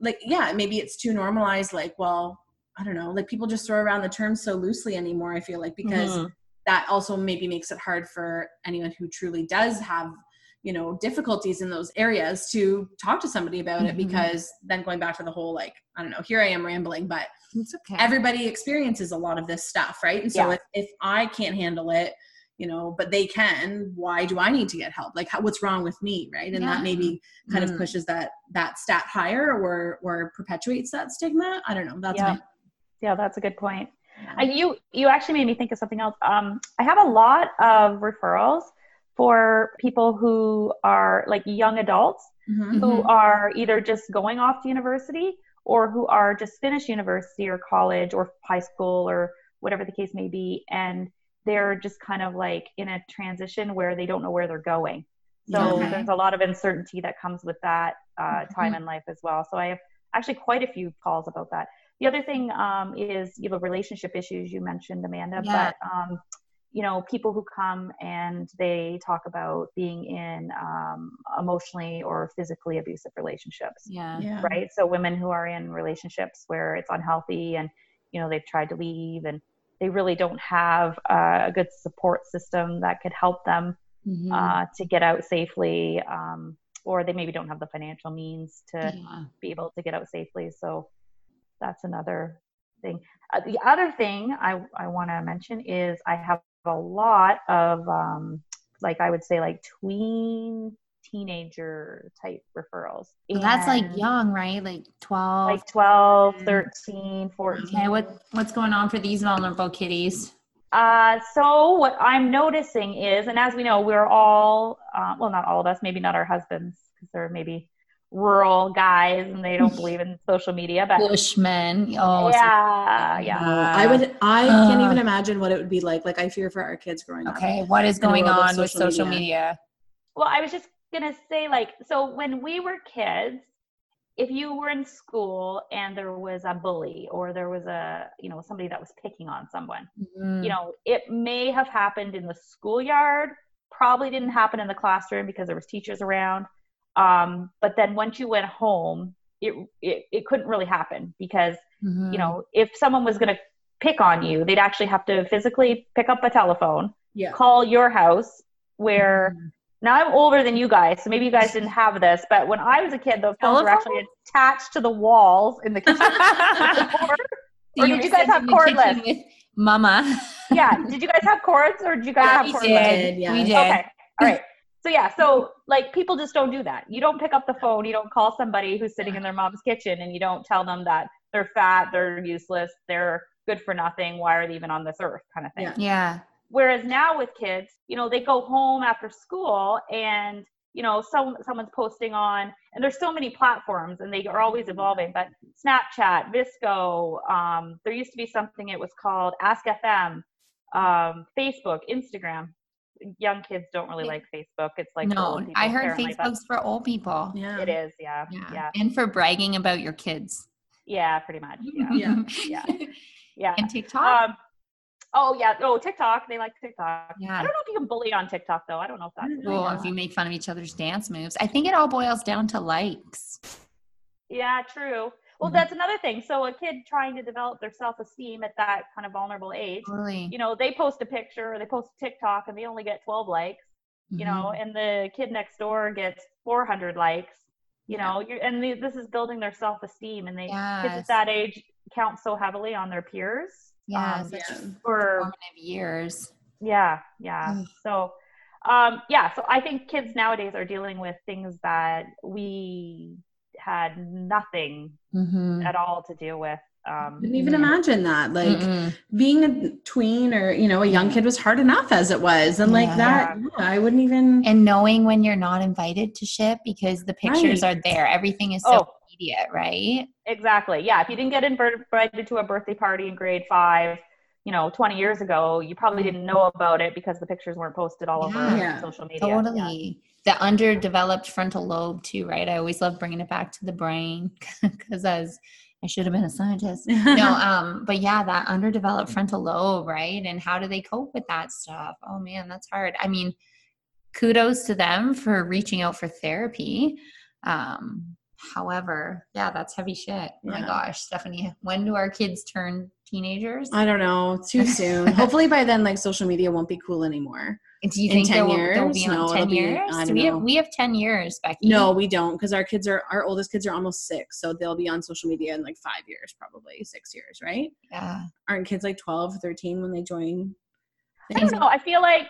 like yeah maybe it's too normalized like well i don't know like people just throw around the term so loosely anymore i feel like because mm-hmm. that also maybe makes it hard for anyone who truly does have you know difficulties in those areas to talk to somebody about mm-hmm. it because then going back to the whole like i don't know here i am rambling but it's okay everybody experiences a lot of this stuff right and so yeah. if, if i can't handle it you know but they can why do i need to get help like how, what's wrong with me right and yeah. that maybe kind mm. of pushes that that stat higher or or perpetuates that stigma i don't know that's yeah, my- yeah that's a good point uh, you you actually made me think of something else um i have a lot of referrals for people who are like young adults mm-hmm. who mm-hmm. are either just going off to university or who are just finished university or college or high school or whatever the case may be and they're just kind of like in a transition where they don't know where they're going. So okay. there's a lot of uncertainty that comes with that uh, mm-hmm. time mm-hmm. in life as well. So I have actually quite a few calls about that. The other thing um, is you know relationship issues you mentioned, Amanda, yeah. but um, you know people who come and they talk about being in um, emotionally or physically abusive relationships. Yeah. yeah. Right. So women who are in relationships where it's unhealthy and you know they've tried to leave and they really don't have a good support system that could help them mm-hmm. uh, to get out safely, um, or they maybe don't have the financial means to yeah. be able to get out safely. So that's another thing. Uh, the other thing I, I want to mention is I have a lot of, um, like I would say, like tween teenager type referrals. Well, that's like young, right? Like 12. Like 12, 13, 14. Okay, what what's going on for these vulnerable kitties? Uh, so what I'm noticing is, and as we know, we're all, uh, well, not all of us, maybe not our husbands, because they're maybe rural guys and they don't believe in social media but bushmen. Oh yeah yeah. i would i uh, can't even imagine what it would be like like i fear for our kids growing okay, up okay what is going on social with social media. media? Well i was just gonna say like so when we were kids if you were in school and there was a bully or there was a you know somebody that was picking on someone Mm. you know it may have happened in the schoolyard probably didn't happen in the classroom because there was teachers around um, but then once you went home it, it it couldn't really happen because Mhm. you know if someone was going to pick on you they'd actually have to physically pick up a telephone Yeah. call your house where now I'm older than you guys, so maybe you guys didn't have this, but when I was a kid, those phones were actually attached to the walls in the kitchen. or So did you guys have in the kitchen cordless? with Mama. yeah, did you guys have cords or did you guys Yeah, have we cordless? did. Yeah. We did. Okay, all right. So yeah, so like people just don't do that. You don't pick up the phone, you don't call somebody who's sitting in their mom's kitchen and you don't tell them that they're fat, they're useless, they're good for nothing, why are they even on this earth kind of thing. Yeah. Yeah. Whereas now with kids, you know, they go home after school and you know, some someone's posting on, and there's so many platforms, and they are always evolving. But Snapchat, VSCO, um, there used to be something it was called Ask FM, um, Facebook, Instagram. Young kids don't really like Facebook. It's like no, old people, I heard Facebook's for old people. Yeah. It is, yeah, Yeah. yeah, And for bragging about your kids. yeah, pretty much, yeah, Yeah. yeah, yeah. and TikTok. Um, oh yeah, oh TikTok, they like TikTok. Yeah. I don't know if you can bully on TikTok though. I don't know if that's don't well, know. if you make fun of each other's dance moves, I think it all boils down to likes. Yeah, true. Well, Mhm. that's another thing. So a kid trying to develop their self-esteem at that kind of vulnerable age, Totally. you know, they post a picture or they post a TikTok and they only get 12 likes, you know, and the kid next door gets 400 likes, you Yeah. know, you're, and the, this is building their self-esteem and they kids at that age count so heavily on their peers. Yeah, um, Yeah. for formative years. yeah, yeah. So, um, yeah. So I think kids nowadays are dealing with things that we had nothing Mm-hmm. at all to deal with. Um, Couldn't even imagine that. Like Mm-mm. being a tween or you know a young kid was hard enough as it was, and like Yeah. that, yeah, I wouldn't even. and knowing when you're not invited to ship because the pictures Right. are there. Everything is so Oh. immediate, right? Exactly. Yeah. If you didn't get invited to a birthday party in grade five, you know, 20 years ago, you probably didn't know about it because the pictures weren't posted all over Yeah. Yeah. social media. Totally. The underdeveloped frontal lobe too, right? I always love bringing it back to the brain because as I should have been a scientist. no, um, but yeah, that underdeveloped frontal lobe, right? And how do they cope with that stuff? Oh man, that's hard. I mean, kudos to them for reaching out for therapy. Um, however, yeah, that's heavy shit. Oh my gosh, Stephanie, when do our kids turn teenagers? I don't know. Too soon. Hopefully by then, like social media won't be cool anymore. Do you in think 10 they'll, they'll years? be No, 10 it'll be- years? I Do don't we, have, we have 10 years, Becky. No, we don't, because our kids are our oldest kids are almost six, so they'll be on social media in like five years, probably six years, right? Yeah. Aren't kids like 12, 13 when they join? I don't know. I feel like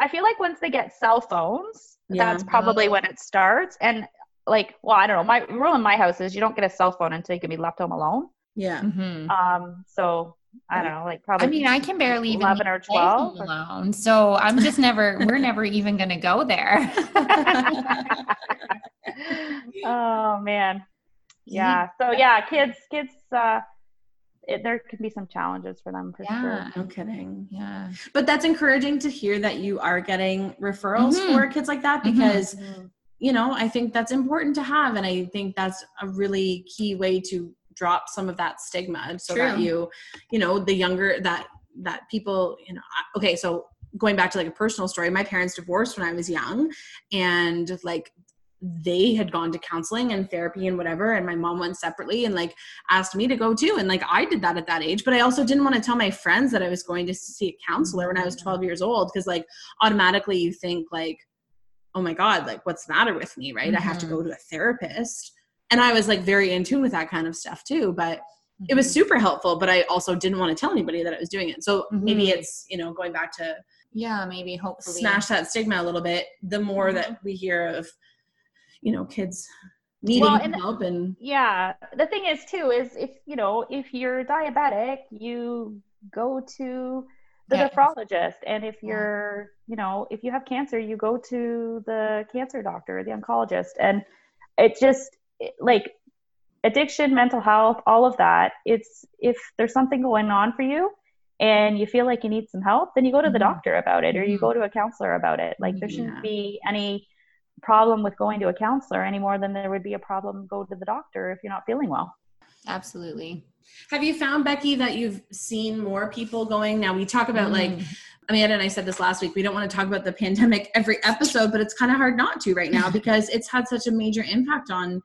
I feel like once they get cell phones, Yeah. that's probably when it starts. And like, well, I don't know. My rule in my house is you don't get a cell phone until you can be left home alone. Yeah. Mhm. Um, so I don't know, like probably. I mean, I can barely even 11 or leave my 12 or- alone. So I'm just never, we're never even going to go there. oh man, yeah. So yeah, kids, kids. Uh, it, there can be some challenges for them for sure. yeah. No kidding. Yeah. But that's encouraging to hear that you are getting referrals Mhm. for kids like that Mhm. because Mhm. you know, I think that's important to have. And I think that's a really key way to drop some of that stigma so that you, you know, the younger that, that people, you know, I- okay, so going back to like a personal story, my parents divorced when I was young and like they had gone to counseling and therapy and whatever and my mom went separately and like asked me to go too and like I did that at that age but I also didn't want to tell my friends that I was going to see a counselor when I was 12 years old because like automatically you think like oh my god like what's the matter with me? Right? I have to go mm-hmm. to a therapist and i was like very in tune with that kind of stuff too but it was Mhm. super helpful but i also didn't want to tell anybody that i was doing it so maybe Mhm. it's you know going back to Yeah, maybe hopefully. smash that stigma a little bit the more Mhm. that we hear of you know kids needing Well, and- help and Yeah. The thing is too is if you know if you're diabetic, you go to the Yeah. nephrologist, and if you're you know if you have cancer, you go to the cancer doctor, the oncologist, and it just like addiction, mental health, all of that. It's if there's something going on for you. And you feel like you need some help, then you go to the Mhm. doctor about it, or you go to a counselor about it. Like there shouldn't be any problem with going to a counselor any more than there would be a problem go to the doctor if you're not feeling well. Absolutely. Have you found, Becky, that you've seen more people going? Now, we talk about like, Mm. Amanda and I said this last week. We don't want to talk about the pandemic every episode, but it's kind of hard not to right now because it's had such a major impact on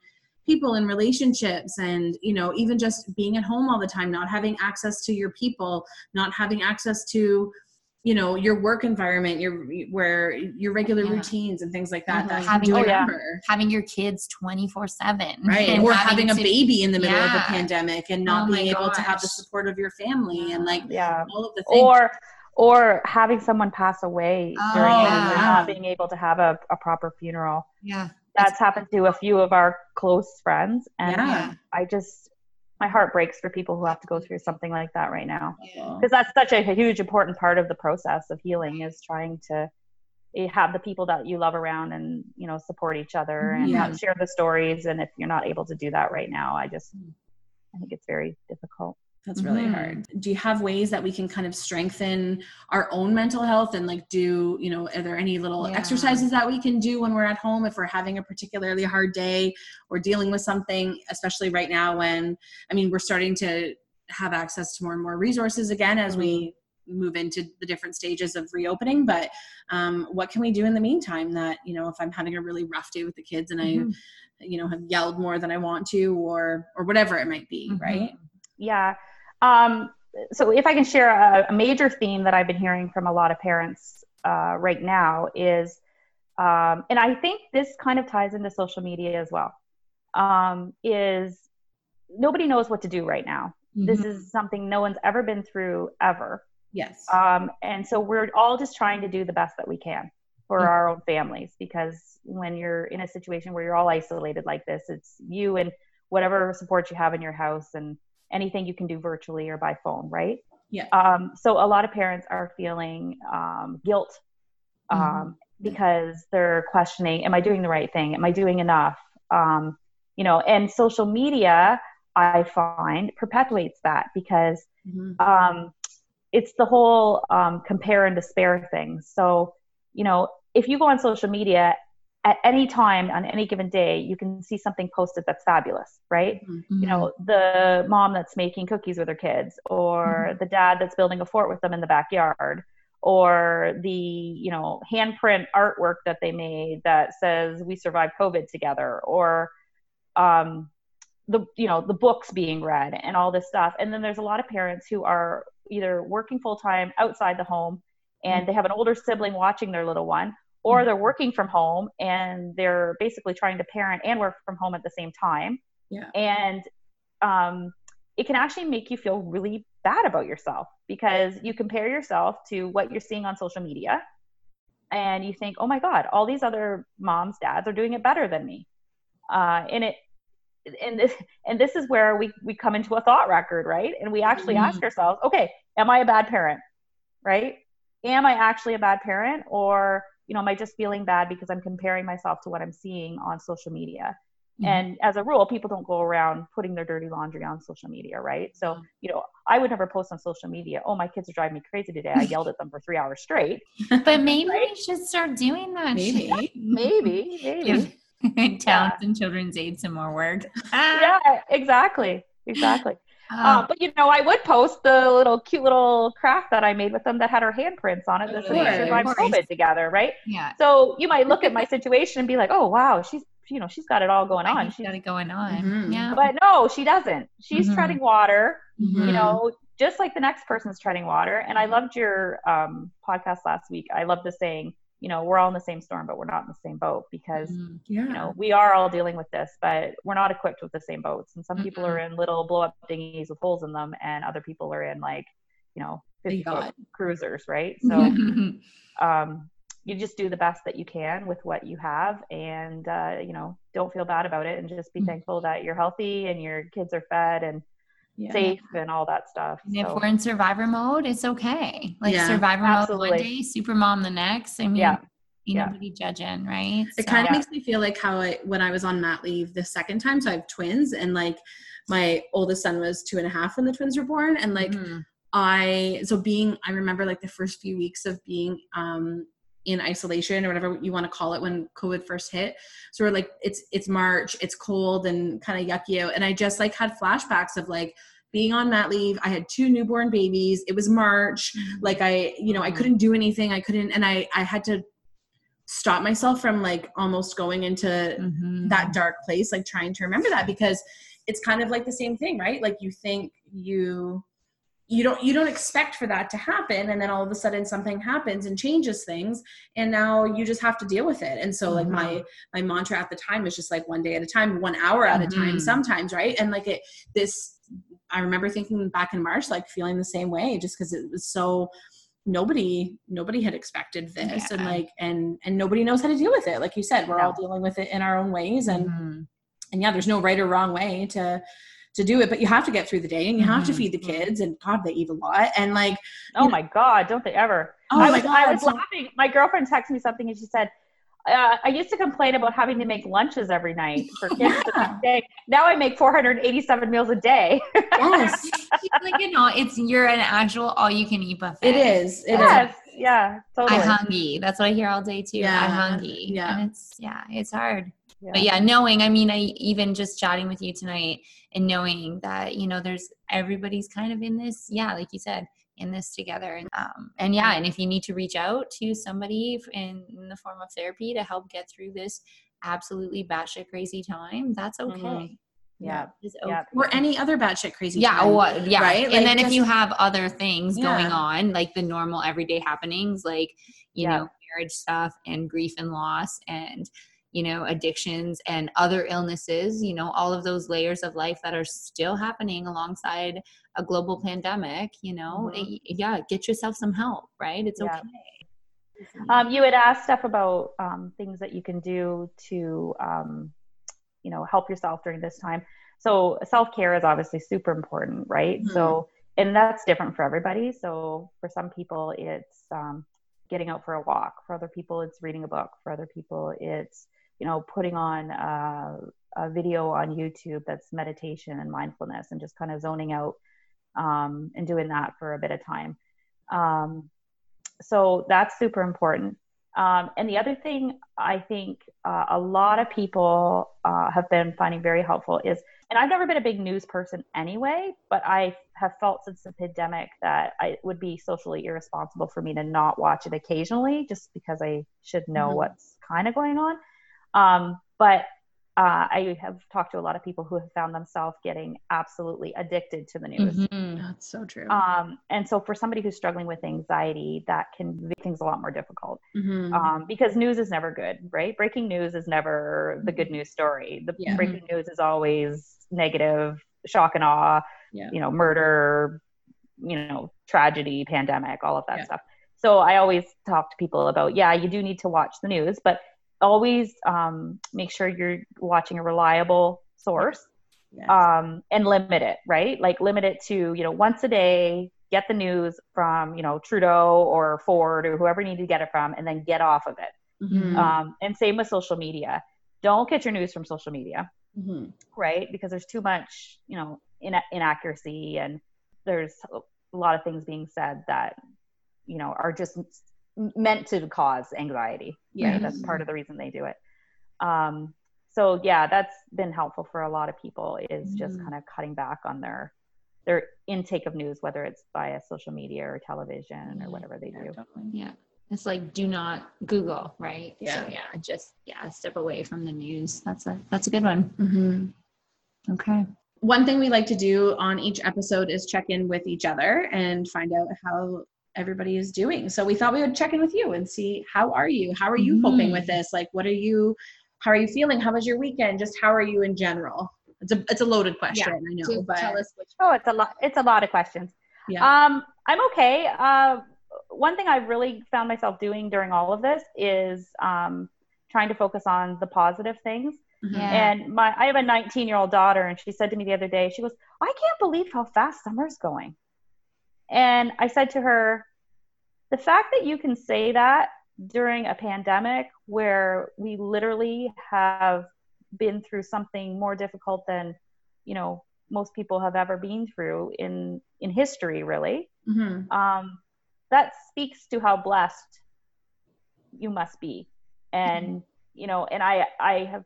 people and relationships and you know even just being at home all the time not having access to your people not having access to you know your work environment your where your regular Yeah. routines and things like that that Mhm. you Having do your- remember Having your kids 24 7. right or having a baby in the middle of Yeah. the pandemic and not Oh my being able to have the support of your family and like Yeah. all of the things Or or having someone pass away during Oh, it and not being able to have a, a proper funeral. Yeah. That's happened to a few of our close friends. And Yeah. I just my heart breaks for people who have to go through something like that right now. Yeah. because that's such a huge important part of the process of healing is trying to eh, have the people that you love around and you know support each other and Yeah. share the stories and if you're not able to do that right now i just i think it's very difficult That's really Mhm. hard. Do you have ways that we can kind of strengthen our own mental health and like do, you know, are there any little Yeah. exercises that we can do when we're at home if we're having a particularly hard day or dealing with something, especially right now when, I mean, we're starting to have access to more and more resources again as we move into the different stages of reopening. But um, what can we do in the meantime that, you know, if I'm having a really rough day with the kids and Mhm. I, you know, have yelled more than I want to or, or whatever it might be, Mhm. right? Yeah um, so if i can share a, a major theme that i've been hearing from a lot of parents uh, right now is um, and i think this kind of ties into social media as well um, is nobody knows what to do right now this Mhm. is something no one's ever been through ever Yes. Um, and so we're all just trying to do the best that we can for Mhm. our own families because when you're in a situation where you're all isolated like this, it's you and whatever support you have in your house and anything you can do virtually or by phone, right? Yeah. Um, so a lot of parents are feeling um, guilt um, because they're questioning, am I doing the right thing? Am I doing enough? Um, you know, and social media, I find, perpetuates that because Mhm. um, it's the whole um, compare and despair thing. So, you know, if you go on social media at any time on any given day, you can see something posted that's fabulous, right? Mm-hmm. You know, the mom that's making cookies with her kids, or the dad that's building a fort with them in the backyard, or the, you know, handprint artwork that they made that says we survived COVID together, or, um, the you know the books being read and all this stuff and then there's a lot of parents who are either working full time outside the home and they have an older sibling watching their little one or they're working from home and they're basically trying to parent and work from home at the same time. Yeah. and um, it can actually make you feel really bad about yourself because you compare yourself to what you're seeing on social media and you think oh my god all these other moms dads are doing it better than me. Uh, and it and this and this is where we we come into a thought record right? And we actually Mhm. ask ourselves okay am i a bad parent? Right? Am i actually a bad parent or you know am i just feeling bad because i'm comparing myself to what i'm seeing on social media? Mhm. and as a rule people don't go around putting their dirty laundry on social media right? So you know i would never post on social media oh my kids are driving me crazy today. I yelled at them for three hours straight. But maybe Right? we should start doing that. Maybe. maybe. Maybe. Give Towns and Children's Aid some more work. yeah exactly. Exactly Um, Um, but you know, I would post the little cute little craft that I made with them that had her handprints on it that said we Sure, survived of. COVID together, right? yeah. So you might look at my situation and be like, "Oh, wow, she's you know she's got it all going on." She's got it going on. Mhm. Yeah. but no, she doesn't. She's Mhm. treading water, Mhm. you know, just like the next person's treading water. And I loved your um, podcast last week. I love the saying, you know, we're all in the same storm, but we're not in the same boat because Mhm. Yeah. you know we are all dealing with this but we're not equipped with the same boats and some people Mhm. are in little blow up dinghies with holes in them and other people are in like you know 50 foot cruisers right so Mhm. um you just do the best that you can with what you have and uh, you know don't feel bad about it and just be Mhm. thankful that you're healthy and your kids are fed and Yeah. safe and all that stuff And if we're in survivor mode, it's okay. Like Yeah. survivor mode Absolutely. one day, super mom the next. I mean, Yeah. ain't Yeah. nobody judging, right? It So- kind of Yeah. makes me feel like how I when I was on mat leave the second time. So I have twins, and like my oldest son was two and a half when the twins were born, and like Mhm. I so being I remember like the first few weeks of being um in isolation or whatever you want to call it when COVID first hit. So we're like, it's it's March, it's cold and kind of yucky out. And I just like had flashbacks of like being on mat leave. I had two newborn babies. It was March. Mm-hmm. Like I, you know, I mm-hmm. couldn't do anything. I couldn't, and I I had to stop myself from like almost going into mm-hmm. that dark place, like trying to remember that because it's kind of like the same thing, right? Like you think you you don't you don't expect for that to happen and then all of a sudden something happens and changes things and now you just have to deal with it and so like mm-hmm. my my mantra at the time is just like one day at a time one hour at mm-hmm. a time mm-hmm. sometimes right and like it this i remember thinking back in march like feeling the same way just because it was so nobody nobody had expected this yeah. and like and and nobody knows how to deal with it like you said we're all dealing with it in our own ways and mm-hmm. and yeah there's no right or wrong way to to do it but you have to get through the day and you have mm-hmm. to feed the kids and god they eat a lot and like oh know, my god don't they ever oh I was, god, I was so- laughing my girlfriend texted me something and she said uh, I used to complain about having to make lunches every night for kids yeah. day. Now I make 487 meals a day. yes. like, you know, it's you're an actual all you can eat buffet. It is. It yes. Is. Yeah. Totally. I hungry. That's what I hear all day too. Yeah. I hungry. Yeah. And it's yeah, it's hard. Yeah. But yeah, knowing, I mean, I even just chatting with you tonight and knowing that, you know, there's everybody's kind of in this, yeah, like you said, in this together. And, um, and yeah, and if you need to reach out to somebody in, in the form of therapy to help get through this absolutely batshit crazy time, that's okay. Mm-hmm. Yeah. yeah. Or any other batshit crazy. Yeah. Time, well, yeah. Right. And like then just, if you have other things yeah. going on, like the normal everyday happenings, like, you yeah. know, marriage stuff and grief and loss and, you know, addictions and other illnesses, you know, all of those layers of life that are still happening alongside a global pandemic, you know, mm-hmm. yeah, get yourself some help, right? It's yeah. okay. Um, you had asked stuff about um, things that you can do to, um, you know, help yourself during this time. So self care is obviously super important, right? Mm-hmm. So, and that's different for everybody. So for some people, it's um, getting out for a walk. For other people, it's reading a book. For other people, it's you know, putting on a, a video on YouTube that's meditation and mindfulness and just kind of zoning out um, and doing that for a bit of time. Um, so that's super important. Um, and the other thing I think uh, a lot of people uh, have been finding very helpful is, and I've never been a big news person anyway, but I have felt since the pandemic that I, it would be socially irresponsible for me to not watch it occasionally just because I should know mm-hmm. what's kind of going on. Um, but uh, I have talked to a lot of people who have found themselves getting absolutely addicted to the news. Mm-hmm. That's so true. Um, and so, for somebody who's struggling with anxiety, that can make things a lot more difficult mm-hmm. um, because news is never good, right? Breaking news is never the good news story. The yeah. breaking news is always negative, shock and awe, yeah. you know, murder, you know, tragedy, pandemic, all of that yeah. stuff. So, I always talk to people about, yeah, you do need to watch the news, but always um, make sure you're watching a reliable source yes. um, and limit it, right? Like limit it to, you know, once a day, get the news from, you know, Trudeau or Ford or whoever you need to get it from, and then get off of it. Mm-hmm. Um, and same with social media. Don't get your news from social media, mm-hmm. right? Because there's too much, you know, in- inaccuracy and there's a lot of things being said that, you know, are just meant to cause anxiety. Yeah, right? that's part of the reason they do it. Um, so yeah, that's been helpful for a lot of people. Is mm-hmm. just kind of cutting back on their their intake of news, whether it's via social media or television or whatever they do. Yeah. It's like do not Google, right? Yeah. So, yeah, just yeah, step away from the news. That's a that's a good one. Mm-hmm. Okay. One thing we like to do on each episode is check in with each other and find out how everybody is doing. So we thought we would check in with you and see how are you? How are you mm-hmm. coping with this? Like what are you how are you feeling? How was your weekend? Just how are you in general? It's a it's a loaded question, yeah. I know, so but tell us which Oh, it's a lot it's a lot of questions. Yeah. Um I'm okay. Uh one thing I've really found myself doing during all of this is um trying to focus on the positive things. Mm-hmm. Yeah. And my I have a 19 year old daughter and she said to me the other day, she goes, I can't believe how fast summer's going. And I said to her, the fact that you can say that during a pandemic where we literally have been through something more difficult than, you know, most people have ever been through in in history, really. Mm-hmm. Um, that speaks to how blessed you must be and you know and i i have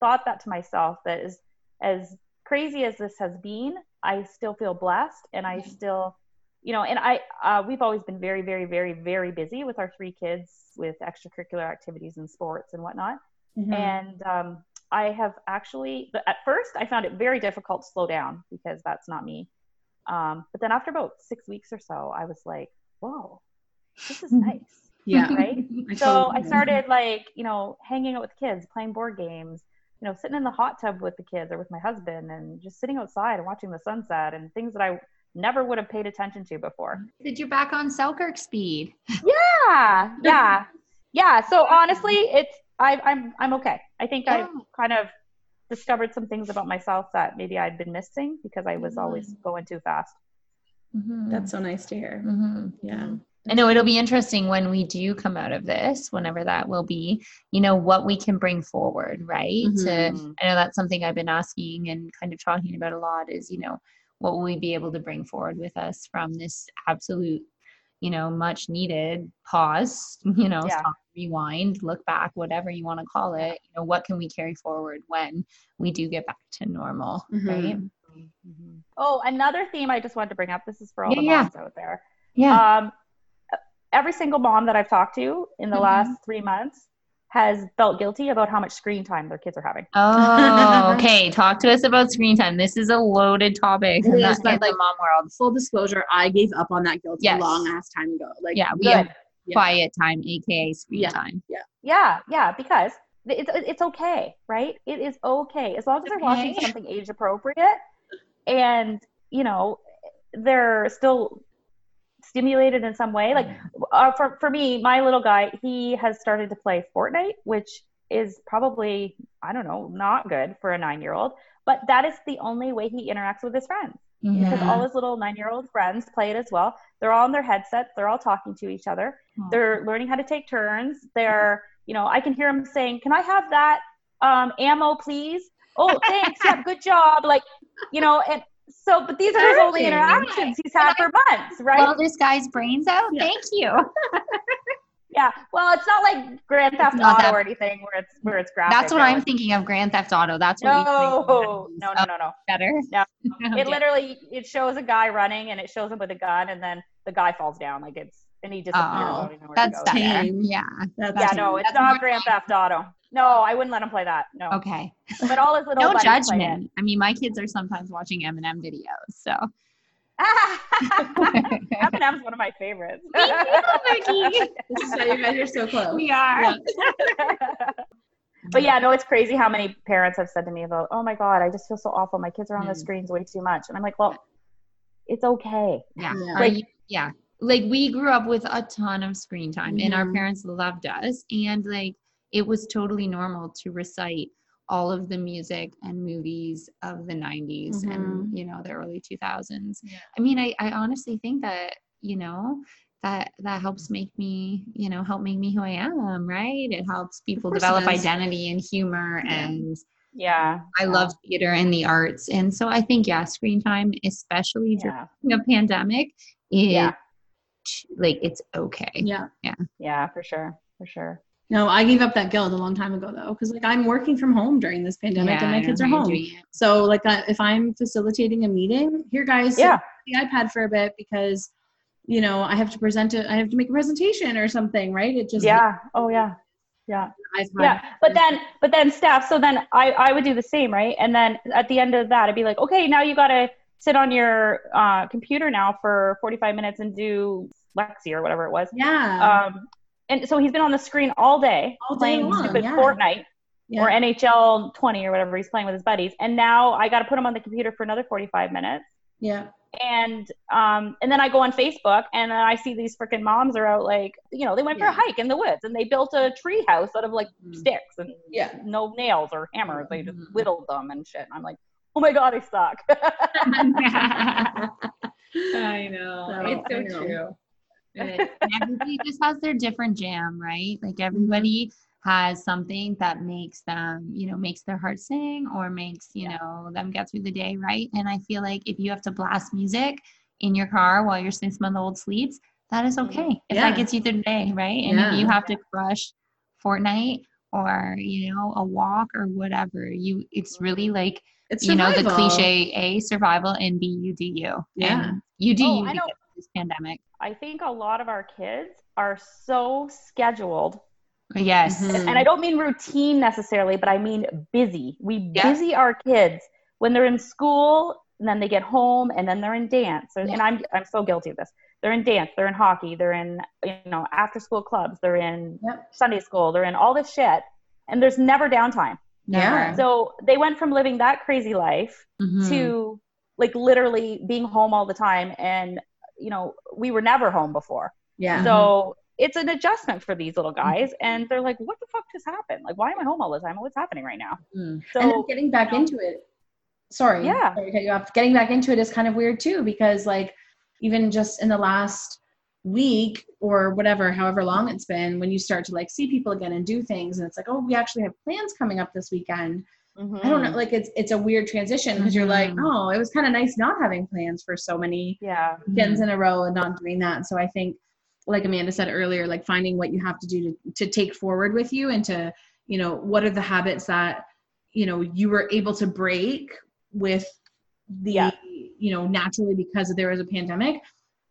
thought that to myself that as as crazy as this has been i still feel blessed and i still you know and i uh, we've always been very very very very busy with our three kids with extracurricular activities and sports and whatnot. Mhm. and um, i have actually at first i found it very difficult to slow down because that's not me. Um, but then after about six weeks or so i was like whoa this is nice yeah. right? I so I started like, you know, hanging out with kids, playing board games, you know, sitting in the hot tub with the kids or with my husband and just sitting outside and watching the sunset and things that I never would have paid attention to before. Did you're back on Selkirk speed. Yeah. Yeah. Yeah. So honestly, it's I I'm I'm okay. I think I've kind of discovered some things about myself that maybe I'd been missing because I was always going too fast. Mhm. That's so nice to hear. Mhm. Yeah. I know it'll be interesting when we do come out of this, whenever that will be, you know, what we can bring forward, right? Mhm. Mm-hmm. To I know that's something I've been asking and kind of talking about a lot is, you know, what will we be able to bring forward with us from this absolute, you know, much needed pause, you know, Yeah. stop, rewind, look back, whatever you want to call it. You know, what can we carry forward when we do get back to normal, Mhm. right? Oh, another theme I just wanted to bring up. This is for all the Yeah, yeah. moms out there. Yeah. Um, every single mom that I've talked to in the Mhm. last three months has felt guilty about how much screen time their kids are having. Oh, okay. Talk to us about screen time. This is a loaded topic It in, is, but, like, mom world. Full disclosure, I gave up on that guilt Yes. a long ass time ago. Like, Yeah, we Good. have Yeah. quiet time, aka screen Yeah. time. Yeah, yeah, yeah. because it's it's okay, right? It is okay as long as they're watching something age appropriate, and you know they're still stimulated in some way. Like uh, for for me, my little guy, he has started to play Fortnite, which is probably I don't know, not good for a nine year old, but that is the only way he interacts with his friends because all his little nine year old friends play it as well. They're all on their headsets, they're all talking to each other, they're learning how to take turns. They're, you know, I can hear him saying, Can I have that um, ammo, please? Oh, thanks. Yeah, good job. Like, you know, and so, but these are his only interactions he's had for months, right? Well, this guy's brains out. Yeah. Thank you. yeah. Well, it's not like Grand Theft Auto that- or anything where it's where it's graphic. That's what or I'm like- thinking of Grand Theft Auto. That's what No, no, no, no, no. better. No. Okay. It literally it shows a guy running and it shows him with a gun and then the guy falls down like it's and he disappears. Oh, I don't even know where That's better. Tame. Yeah. That's Yeah, no, it's That's not Grand Theft Auto. No, I wouldn't let him play that. No. Okay. But all his little No buddies play it. judgment. I mean, my kids are sometimes watching Eminem videos, so. Eminem's one of my favorites. Me too, Becky. This is why you guys are so close. we are. Yeah. but yeah, no, it's crazy how many parents have said to me about, "Oh my god, I just feel so awful. My kids are on the Mm. screens way too much." And I'm like, "Well, it's okay." Yeah. Yeah. Are you- yeah. Like we grew up with a ton of screen time and our Mhm. parents loved us. And like it was totally normal to recite all of the music and movies of the 90s and mm-hmm. you know the early 2000s. Yeah. I mean, I, I honestly think that, you know, that that helps make me, you know, help make me who I am, right? It helps people develop identity and humor Yeah. and Yeah. I love theater and the arts. And so I think yeah, screen time, especially Yeah. during a pandemic, is Yeah. like it's okay. Yeah yeah. Yeah, for sure. For sure. No, I gave up that guilt a long time ago though, because like I'm working from home during this pandemic Yeah, and my kids are home. So like I, if I'm facilitating a meeting, here guys, Yeah. the iPad for a bit because you know I have to present it. I have to make a presentation or something, right? It just Yeah. Oh yeah. Yeah. Yeah but then but then staff so then i i would do the same right and then at the end of that i'd be like okay now you got to sit on your uh, computer now for 45 minutes and do lexi or whatever it was yeah, um and so he's been on the screen all day All day playing long, stupid yeah. fortnite yeah. or nhl 20 or whatever he's playing with his buddies and now i got to put him on the computer for another 45 minutes yeah. and um and then I go on Facebook and I see these freaking moms are out like you know they went for Yeah. a hike in the woods and they built a tree house out of like Mhm. sticks and Yeah. no nails or hammers they just Mhm. whittled them and shit and I'm like oh my god I suck I know. So, it's so I know. true. Everybody just has their different jam, right? Like mm-hmm. everybody has something that makes them, you know, makes their heart sing or makes, you Yeah. know, them get through the day, right? And I feel like if you have to blast music in your car while you're six month old sleeps, that is mm-hmm. okay. If Yeah. that gets you through the day, right? And Yeah. if you have to crush Fortnite or you know a walk or whatever, you it's really mm-hmm. like It's you know the cliche a survival and b you do you Yeah. and you do Oh, you I know. Because of this pandemic. I think a lot of our kids are so scheduled Yes. Mhm. and I don't mean routine necessarily, but I mean busy. We Yeah. busy our kids when they're in school, and then they get home, and then they're in dance. And and I'm I'm so guilty of this. They're in dance, they're in hockey, they're in you know after school clubs, they're in Yep. Sunday school, they're in all this shit, and there's never downtime. Yeah. So they went from living that crazy life Mhm. to like literally being home all the time, and you know we were never home before. Yeah. So it's an adjustment for these little guys, and they're like, "What the fuck just happened? Like, why am I home all the time? What's happening right now?" Mm. So and getting back you know, into it. Sorry. Yeah. Sorry you off. Getting back into it is kind of weird too, because like even just in the last week or whatever, however long it's been, when you start to like see people again and do things, and it's like, oh, we actually have plans coming up this weekend. I Mm-hmm. don't know, like it's it's a weird transition because you're like, Mhm. oh, it was kind of nice not having plans for so many Yeah, weekends in a row and not doing that. So I think, like Amanda said earlier, like finding what you have to do to, to take forward with you and to, you know, what are the habits that, you know, you were able to break with the, Yeah. you know, naturally because there was a pandemic.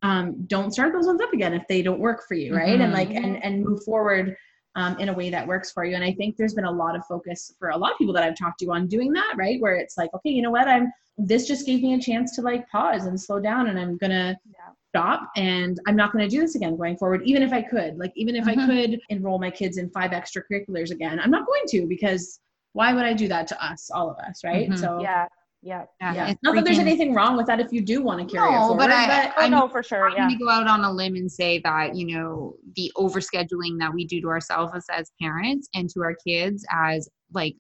Um, don't start those ones up again if they don't work for you, right? And Mhm. like, and and move forward um, in a way that works for you. And I think there's been a lot of focus for a lot of people that I've talked to on doing that, right? Where it's like, okay, you know what, I'm this just gave me a chance to like pause and slow down, and I'm gonna Yeah. stop and I'm not going to do this again going forward, even if I could. Like, even if Mhm. I could enroll my kids in five extracurriculars again, I'm not going to because why would I do that to us, all of us, right? Mhm. So, yeah, yeah. Yeah. yeah. it's Not that there's freaking- anything wrong with that if you do want to carry it No, forward, but I- Oh I'm- no, for sure. I'm Yeah, going to go out on a limb and say that, you know, the overscheduling that we do to ourselves as parents and to our kids as like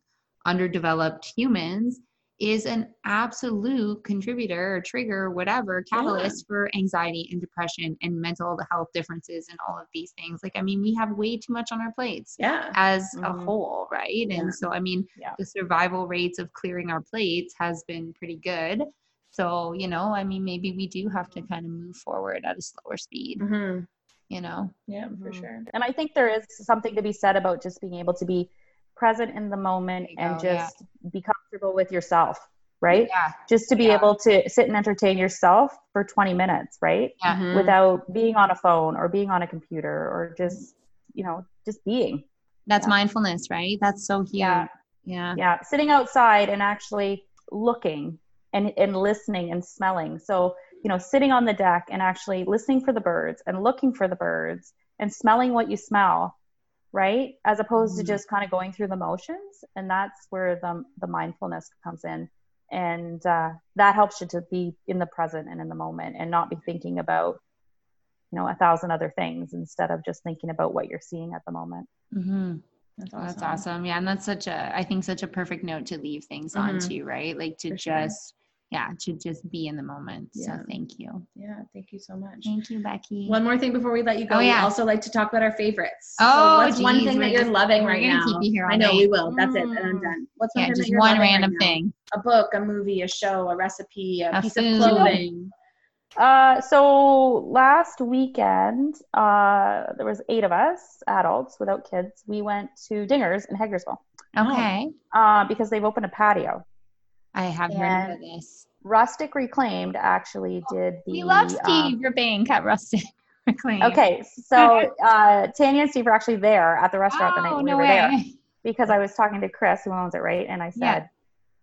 underdeveloped humans is an absolute contributor or trigger, whatever, catalyst for anxiety and depression and mental health differences and all of these things. Like, I mean, we have way too much on our plates yeah. as a Mhm. whole, right? Yeah. And so, I mean, Yeah. the survival rates of clearing our plates has been pretty good. So, you know, I mean, maybe we do have to kind of move forward at a slower speed, hmm you know? Yeah, for Mhm. sure. and I think there is something to be said about just being able to be present in the moment and go, yeah. just be comfortable with yourself, right? Yeah. Just to be Yeah. able to sit and entertain yourself for 20 minutes, right? Yeah. Mhm. Without being on a phone or being on a computer or just, you know, just being. That's Yeah. mindfulness, right? That's so huge. Yeah. Yeah. yeah sitting outside and actually looking and, and listening and smelling so you know sitting on the deck and actually listening for the birds and looking for the birds and smelling what you smell right as opposed Mhm. to just kind of going through the motions and that's where the, the mindfulness comes in and uh, that helps you to be in the present and in the moment and not be thinking about you know a thousand other things instead of just thinking about what you're seeing at the moment hmm That's awesome. That's awesome. Yeah. And that's such a, I think, such a perfect note to leave things on Mhm. to, right? Like to For sure. just, yeah, to just be in the moment. Yeah. So thank you. Yeah, thank you so much. Thank you, Becky. One more thing before we let you go. Oh, We yeah. also like to talk about our favorites. Oh, so what's one geez, thing that you're just- loving we're right now? keep you here all I know night. we will. That's it. And I'm Mm. done. What's one yeah, thing that just you're one loving right random thing. A book, a movie, a show, a recipe, a, A piece food. of clothing. Uh, so last weekend, uh, there was eight of us, adults without kids. We went to Dingers in Hagersville Okay. uh, because they've opened a patio. I have heard And- of this. Rustic Reclaimed actually did the. We love um, Steve Burbank at Rustic Reclaim. okay, so uh, Tanya and Steve were actually there at the restaurant the night Oh, we no were way. there because I was talking to Chris, who owns it, right? And I Yeah. said,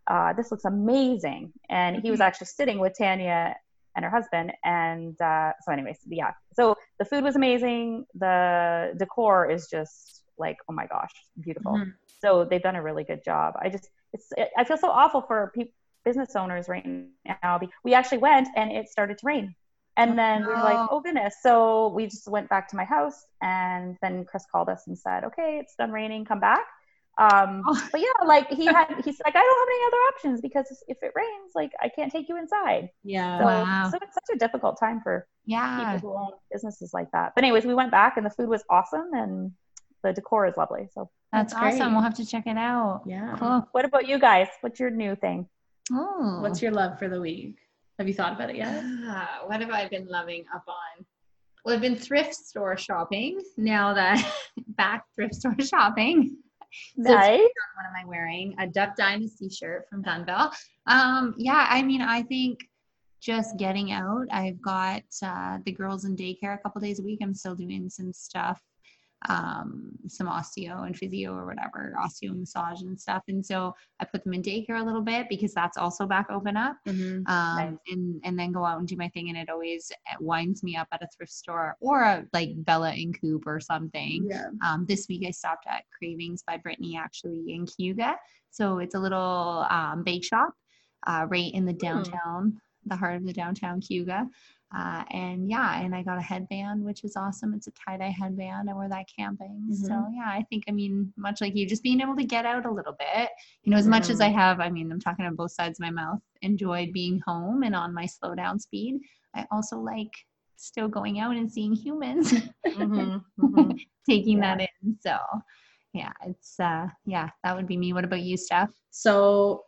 uh, "This looks amazing," and he was Mhm. actually sitting with Tanya and her husband. And uh, so, anyways, yeah. So the food was amazing. The decor is just like, oh my gosh, beautiful. Mhm. So they've done a really good job. I just, it's, I feel so awful for people, business owners right now. We actually went and it started to rain. And then we were like, oh goodness. So we just went back to my house and then Chris called us and said, okay, it's done raining, come back. Um, Oh. but yeah, like he had, he's like, I don't have any other options because if it rains, like I can't take you inside. Yeah. So, Wow. so it's such a difficult time for Yeah. people who own businesses like that. But anyways, we went back and the food was awesome and the decor is lovely. So That's, That's great. awesome. We'll have to check it out. yeah. Cool. what about you guys? What's your new thing? Oh. What's your love for the week? Have you thought about it yet? Ah, what have I been loving up on? Well, I've been thrift store shopping now that back thrift store shopping. So Nice. what am I wearing? A Duck Dynasty shirt from Dunnville. Um, yeah, I mean, I think just getting out. I've got uh, the girls in daycare a couple days a week. I'm still doing some stuff, um, some osteo and physio or whatever, osteo massage and stuff. And so I put them in daycare a little bit because that's also back open up. Mhm. Um, Nice. and and then go out and do my thing, and it always winds me up at a thrift store or a, like Bella and Coop or something. Yeah. Um, this week I stopped at Cravings by Brittany actually in Cayuga. So it's a little um, bake shop uh, right in the downtown, the heart of the downtown Cayuga. Uh, and yeah, and I got a headband, which is awesome. It's a tie dye headband. I wear that camping. So yeah, I think, I mean, much like you, just being able to get out a little bit, you know, as much as I have, I mean, I'm talking on both sides of my mouth, enjoyed being home and on my slow down speed. I also like still going out and seeing humans. Mhm. Mhm. taking Yeah. that in. So yeah, it's uh yeah, that would be me. What about you, Stef? So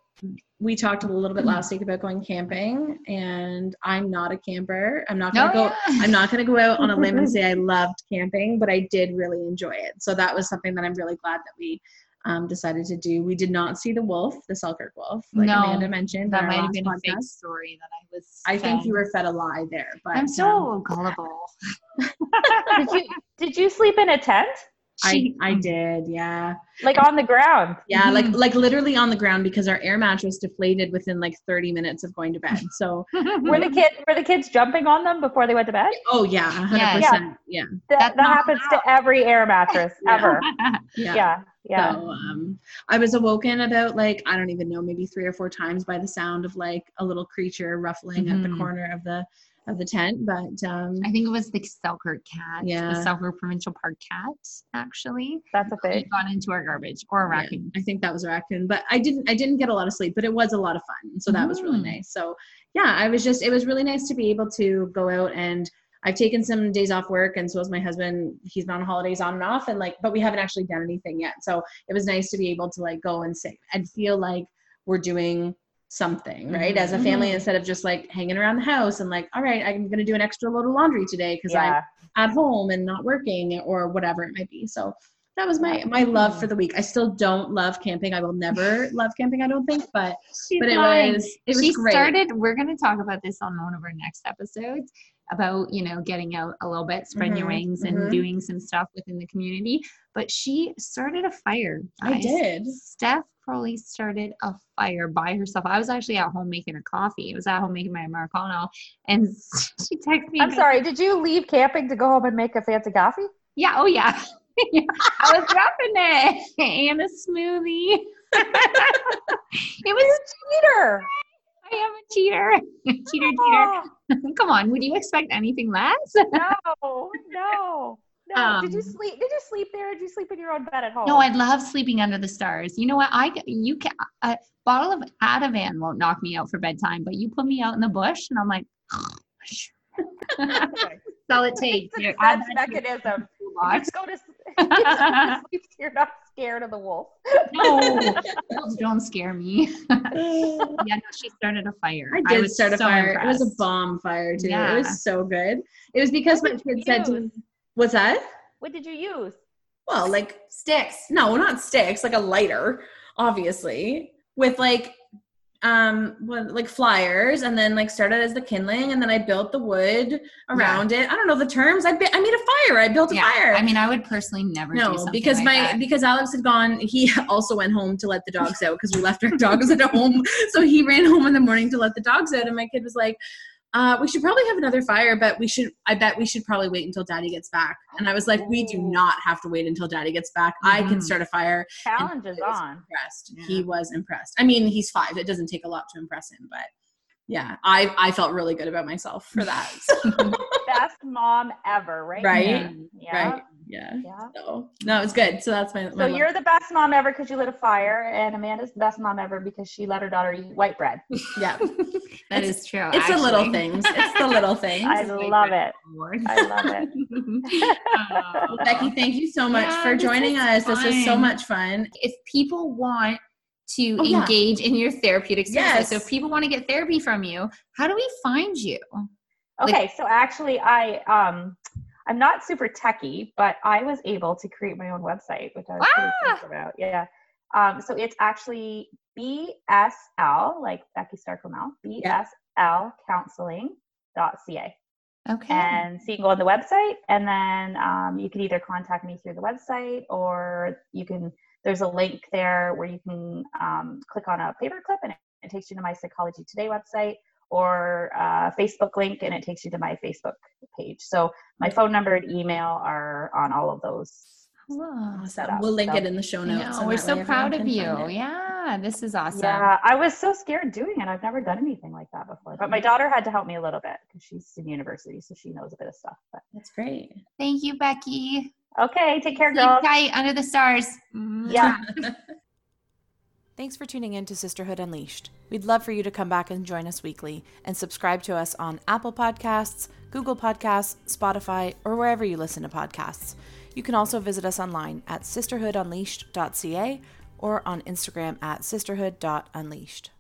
we talked a little bit last week about going camping, and I'm not a camper. I'm not gonna go. I'm not gonna go out on a limb and say I loved camping, but I did really enjoy it. So that was something that I'm really glad that we um, decided to do. We did not see the wolf, the Selkirk wolf, like No, Amanda mentioned. that might have last been a fake story that I was. I think you were fed a lie there, but I'm um, so gullible. did you did you sleep in a tent? I She- I did, yeah. Like on the ground? Yeah, like Mhm. like literally on the ground because our air mattress deflated within like 30 minutes of going to bed. So Were the kid were the kids jumping on them before they went to bed? oh yeah, 100%. Yeah. Yeah. That, that not happens to every air mattress ever. Yeah. Yeah, yeah. So um I was awoken about like I don't even know, maybe three or four times by the sound of like a little creature ruffling at the Mhm. corner of the of the tent. But um I think it was the Selkirk cat, Yeah. the Selkirk Provincial Park cat, actually. That's a thing. It got into our garbage or a yeah, raccoon. I think that was a raccoon. But I didn't I didn't get a lot of sleep, but it was a lot of fun. So that was really Mm. nice. So yeah, I was just it was really nice to be able to go out and I've taken some days off work and so has my husband. He's been on holidays on and off and like but we haven't actually done anything yet. So it was nice to be able to like go and sit and feel like we're doing something, right? Mm-hmm, As a family mm-hmm. instead of just like hanging around the house and like, all right, I'm gonna do an extra load of laundry today because I'm at home and not working or whatever it might be. So that was my my mm-hmm. love for the week. I still don't love camping. I will never love camping. I don't think, but She's but it lying. was it was she great. started we're going to talk about this on one of our next episodes about you know getting out a little bit spreading your Mhm, wings and mhm. doing some stuff within the community but she started a fire I did. stef crowley started a fire by herself i was actually at home making a coffee i was at home making my americano and she texted me I'm sorry, did you leave camping to go home and make a fancy coffee? yeah oh yeah i was dropping it and a smoothie it was Peter! I am a cheater. cheater, cheater. Come on, would you expect anything less? no, no. No. did you Um, sleep did you sleep there? Did you sleep in your own bed at home? No, I love sleeping under the stars. You know what? I you can a bottle of Ativan won't knock me out for bedtime, but you put me out in the bush, and I'm like, that's all it takes. It's a You add defense that to your mechanism. You just go to, you just go to sleep so you're not scared of the wolf. No, don't scare me. yeah, no, she started a fire. I did was start a so fire. It was a bomb fire too. It was so good. It was because What my did kid said to me, "What's that?" What did you use? Well, like sticks. No, not sticks. Like a lighter, obviously, with like um what like flyers and then like started as the kindling and then I built the wood around it. I don't know the terms. I bi- I made a fire. I built a Yeah, fire. I mean, I would personally never do no, because like my that. because Alex had gone. He also went home to let the dogs out because we left our dogs at home. So he ran home in the morning to let the dogs out, and my kid was like, uh, "We should probably have another fire, but we should. I bet we should probably wait until Daddy gets back." And I was like, "We do not have to wait until Daddy gets back. I can Mhm. start a fire." Challenge is on. Impressed. Yeah. He was impressed. I mean, he's five. It doesn't take a lot to impress him, but yeah, I I felt really good about myself for that. Best mom ever, right? Right? Yeah. Yeah. Right? Yeah. Yeah. So no, it's good. So that's my. my So love. you're the best mom ever because you lit a fire, and Amanda's the best mom ever because she let her daughter eat white bread. yeah. that It's- is true. It's the little things. It's the little things. I love it. Award. I love it. Oh. Becky, thank you so much Yeah, for joining is us. This was so much fun. if people want to Oh, yeah. engage in your therapeutic services, Yes. so if people want to get therapy from you, how do we find you? Okay, so actually, I um, I'm not super techy, but I was able to create my own website, which I was pretty Ah! pleased about. Yeah. Um, so it's actually BSL, like Becky Stark Lammel, BSL counseling.ca. Okay. And so you can go on the website and then um, you can either contact me through the website or you can, there's a link there where you can um, click on a paperclip and it, it takes you to my Psychology Today website or a Facebook link and it takes you to my Facebook page. So my phone number and email are on all of those. Cool. set up, We'll link so- it in the show notes. know, and we're so proud of you. Yeah, this is awesome. Yeah, I was so scared doing it. I've never done anything like that before. But my mm-hmm. daughter had to help me a little bit because she's in university, so she knows a bit of stuff. But That's great. Thank you, Becky. okay, take care, Keep girls. tight under the stars. Yeah. Thanks for tuning in to Sisterhood Unleashed. We'd love for you to come back and join us weekly and subscribe to us on Apple Podcasts, Google Podcasts, Spotify, or wherever you listen to podcasts. You can also visit us online at sisterhoodunleashed.ca or on Instagram at sisterhood.unleashed.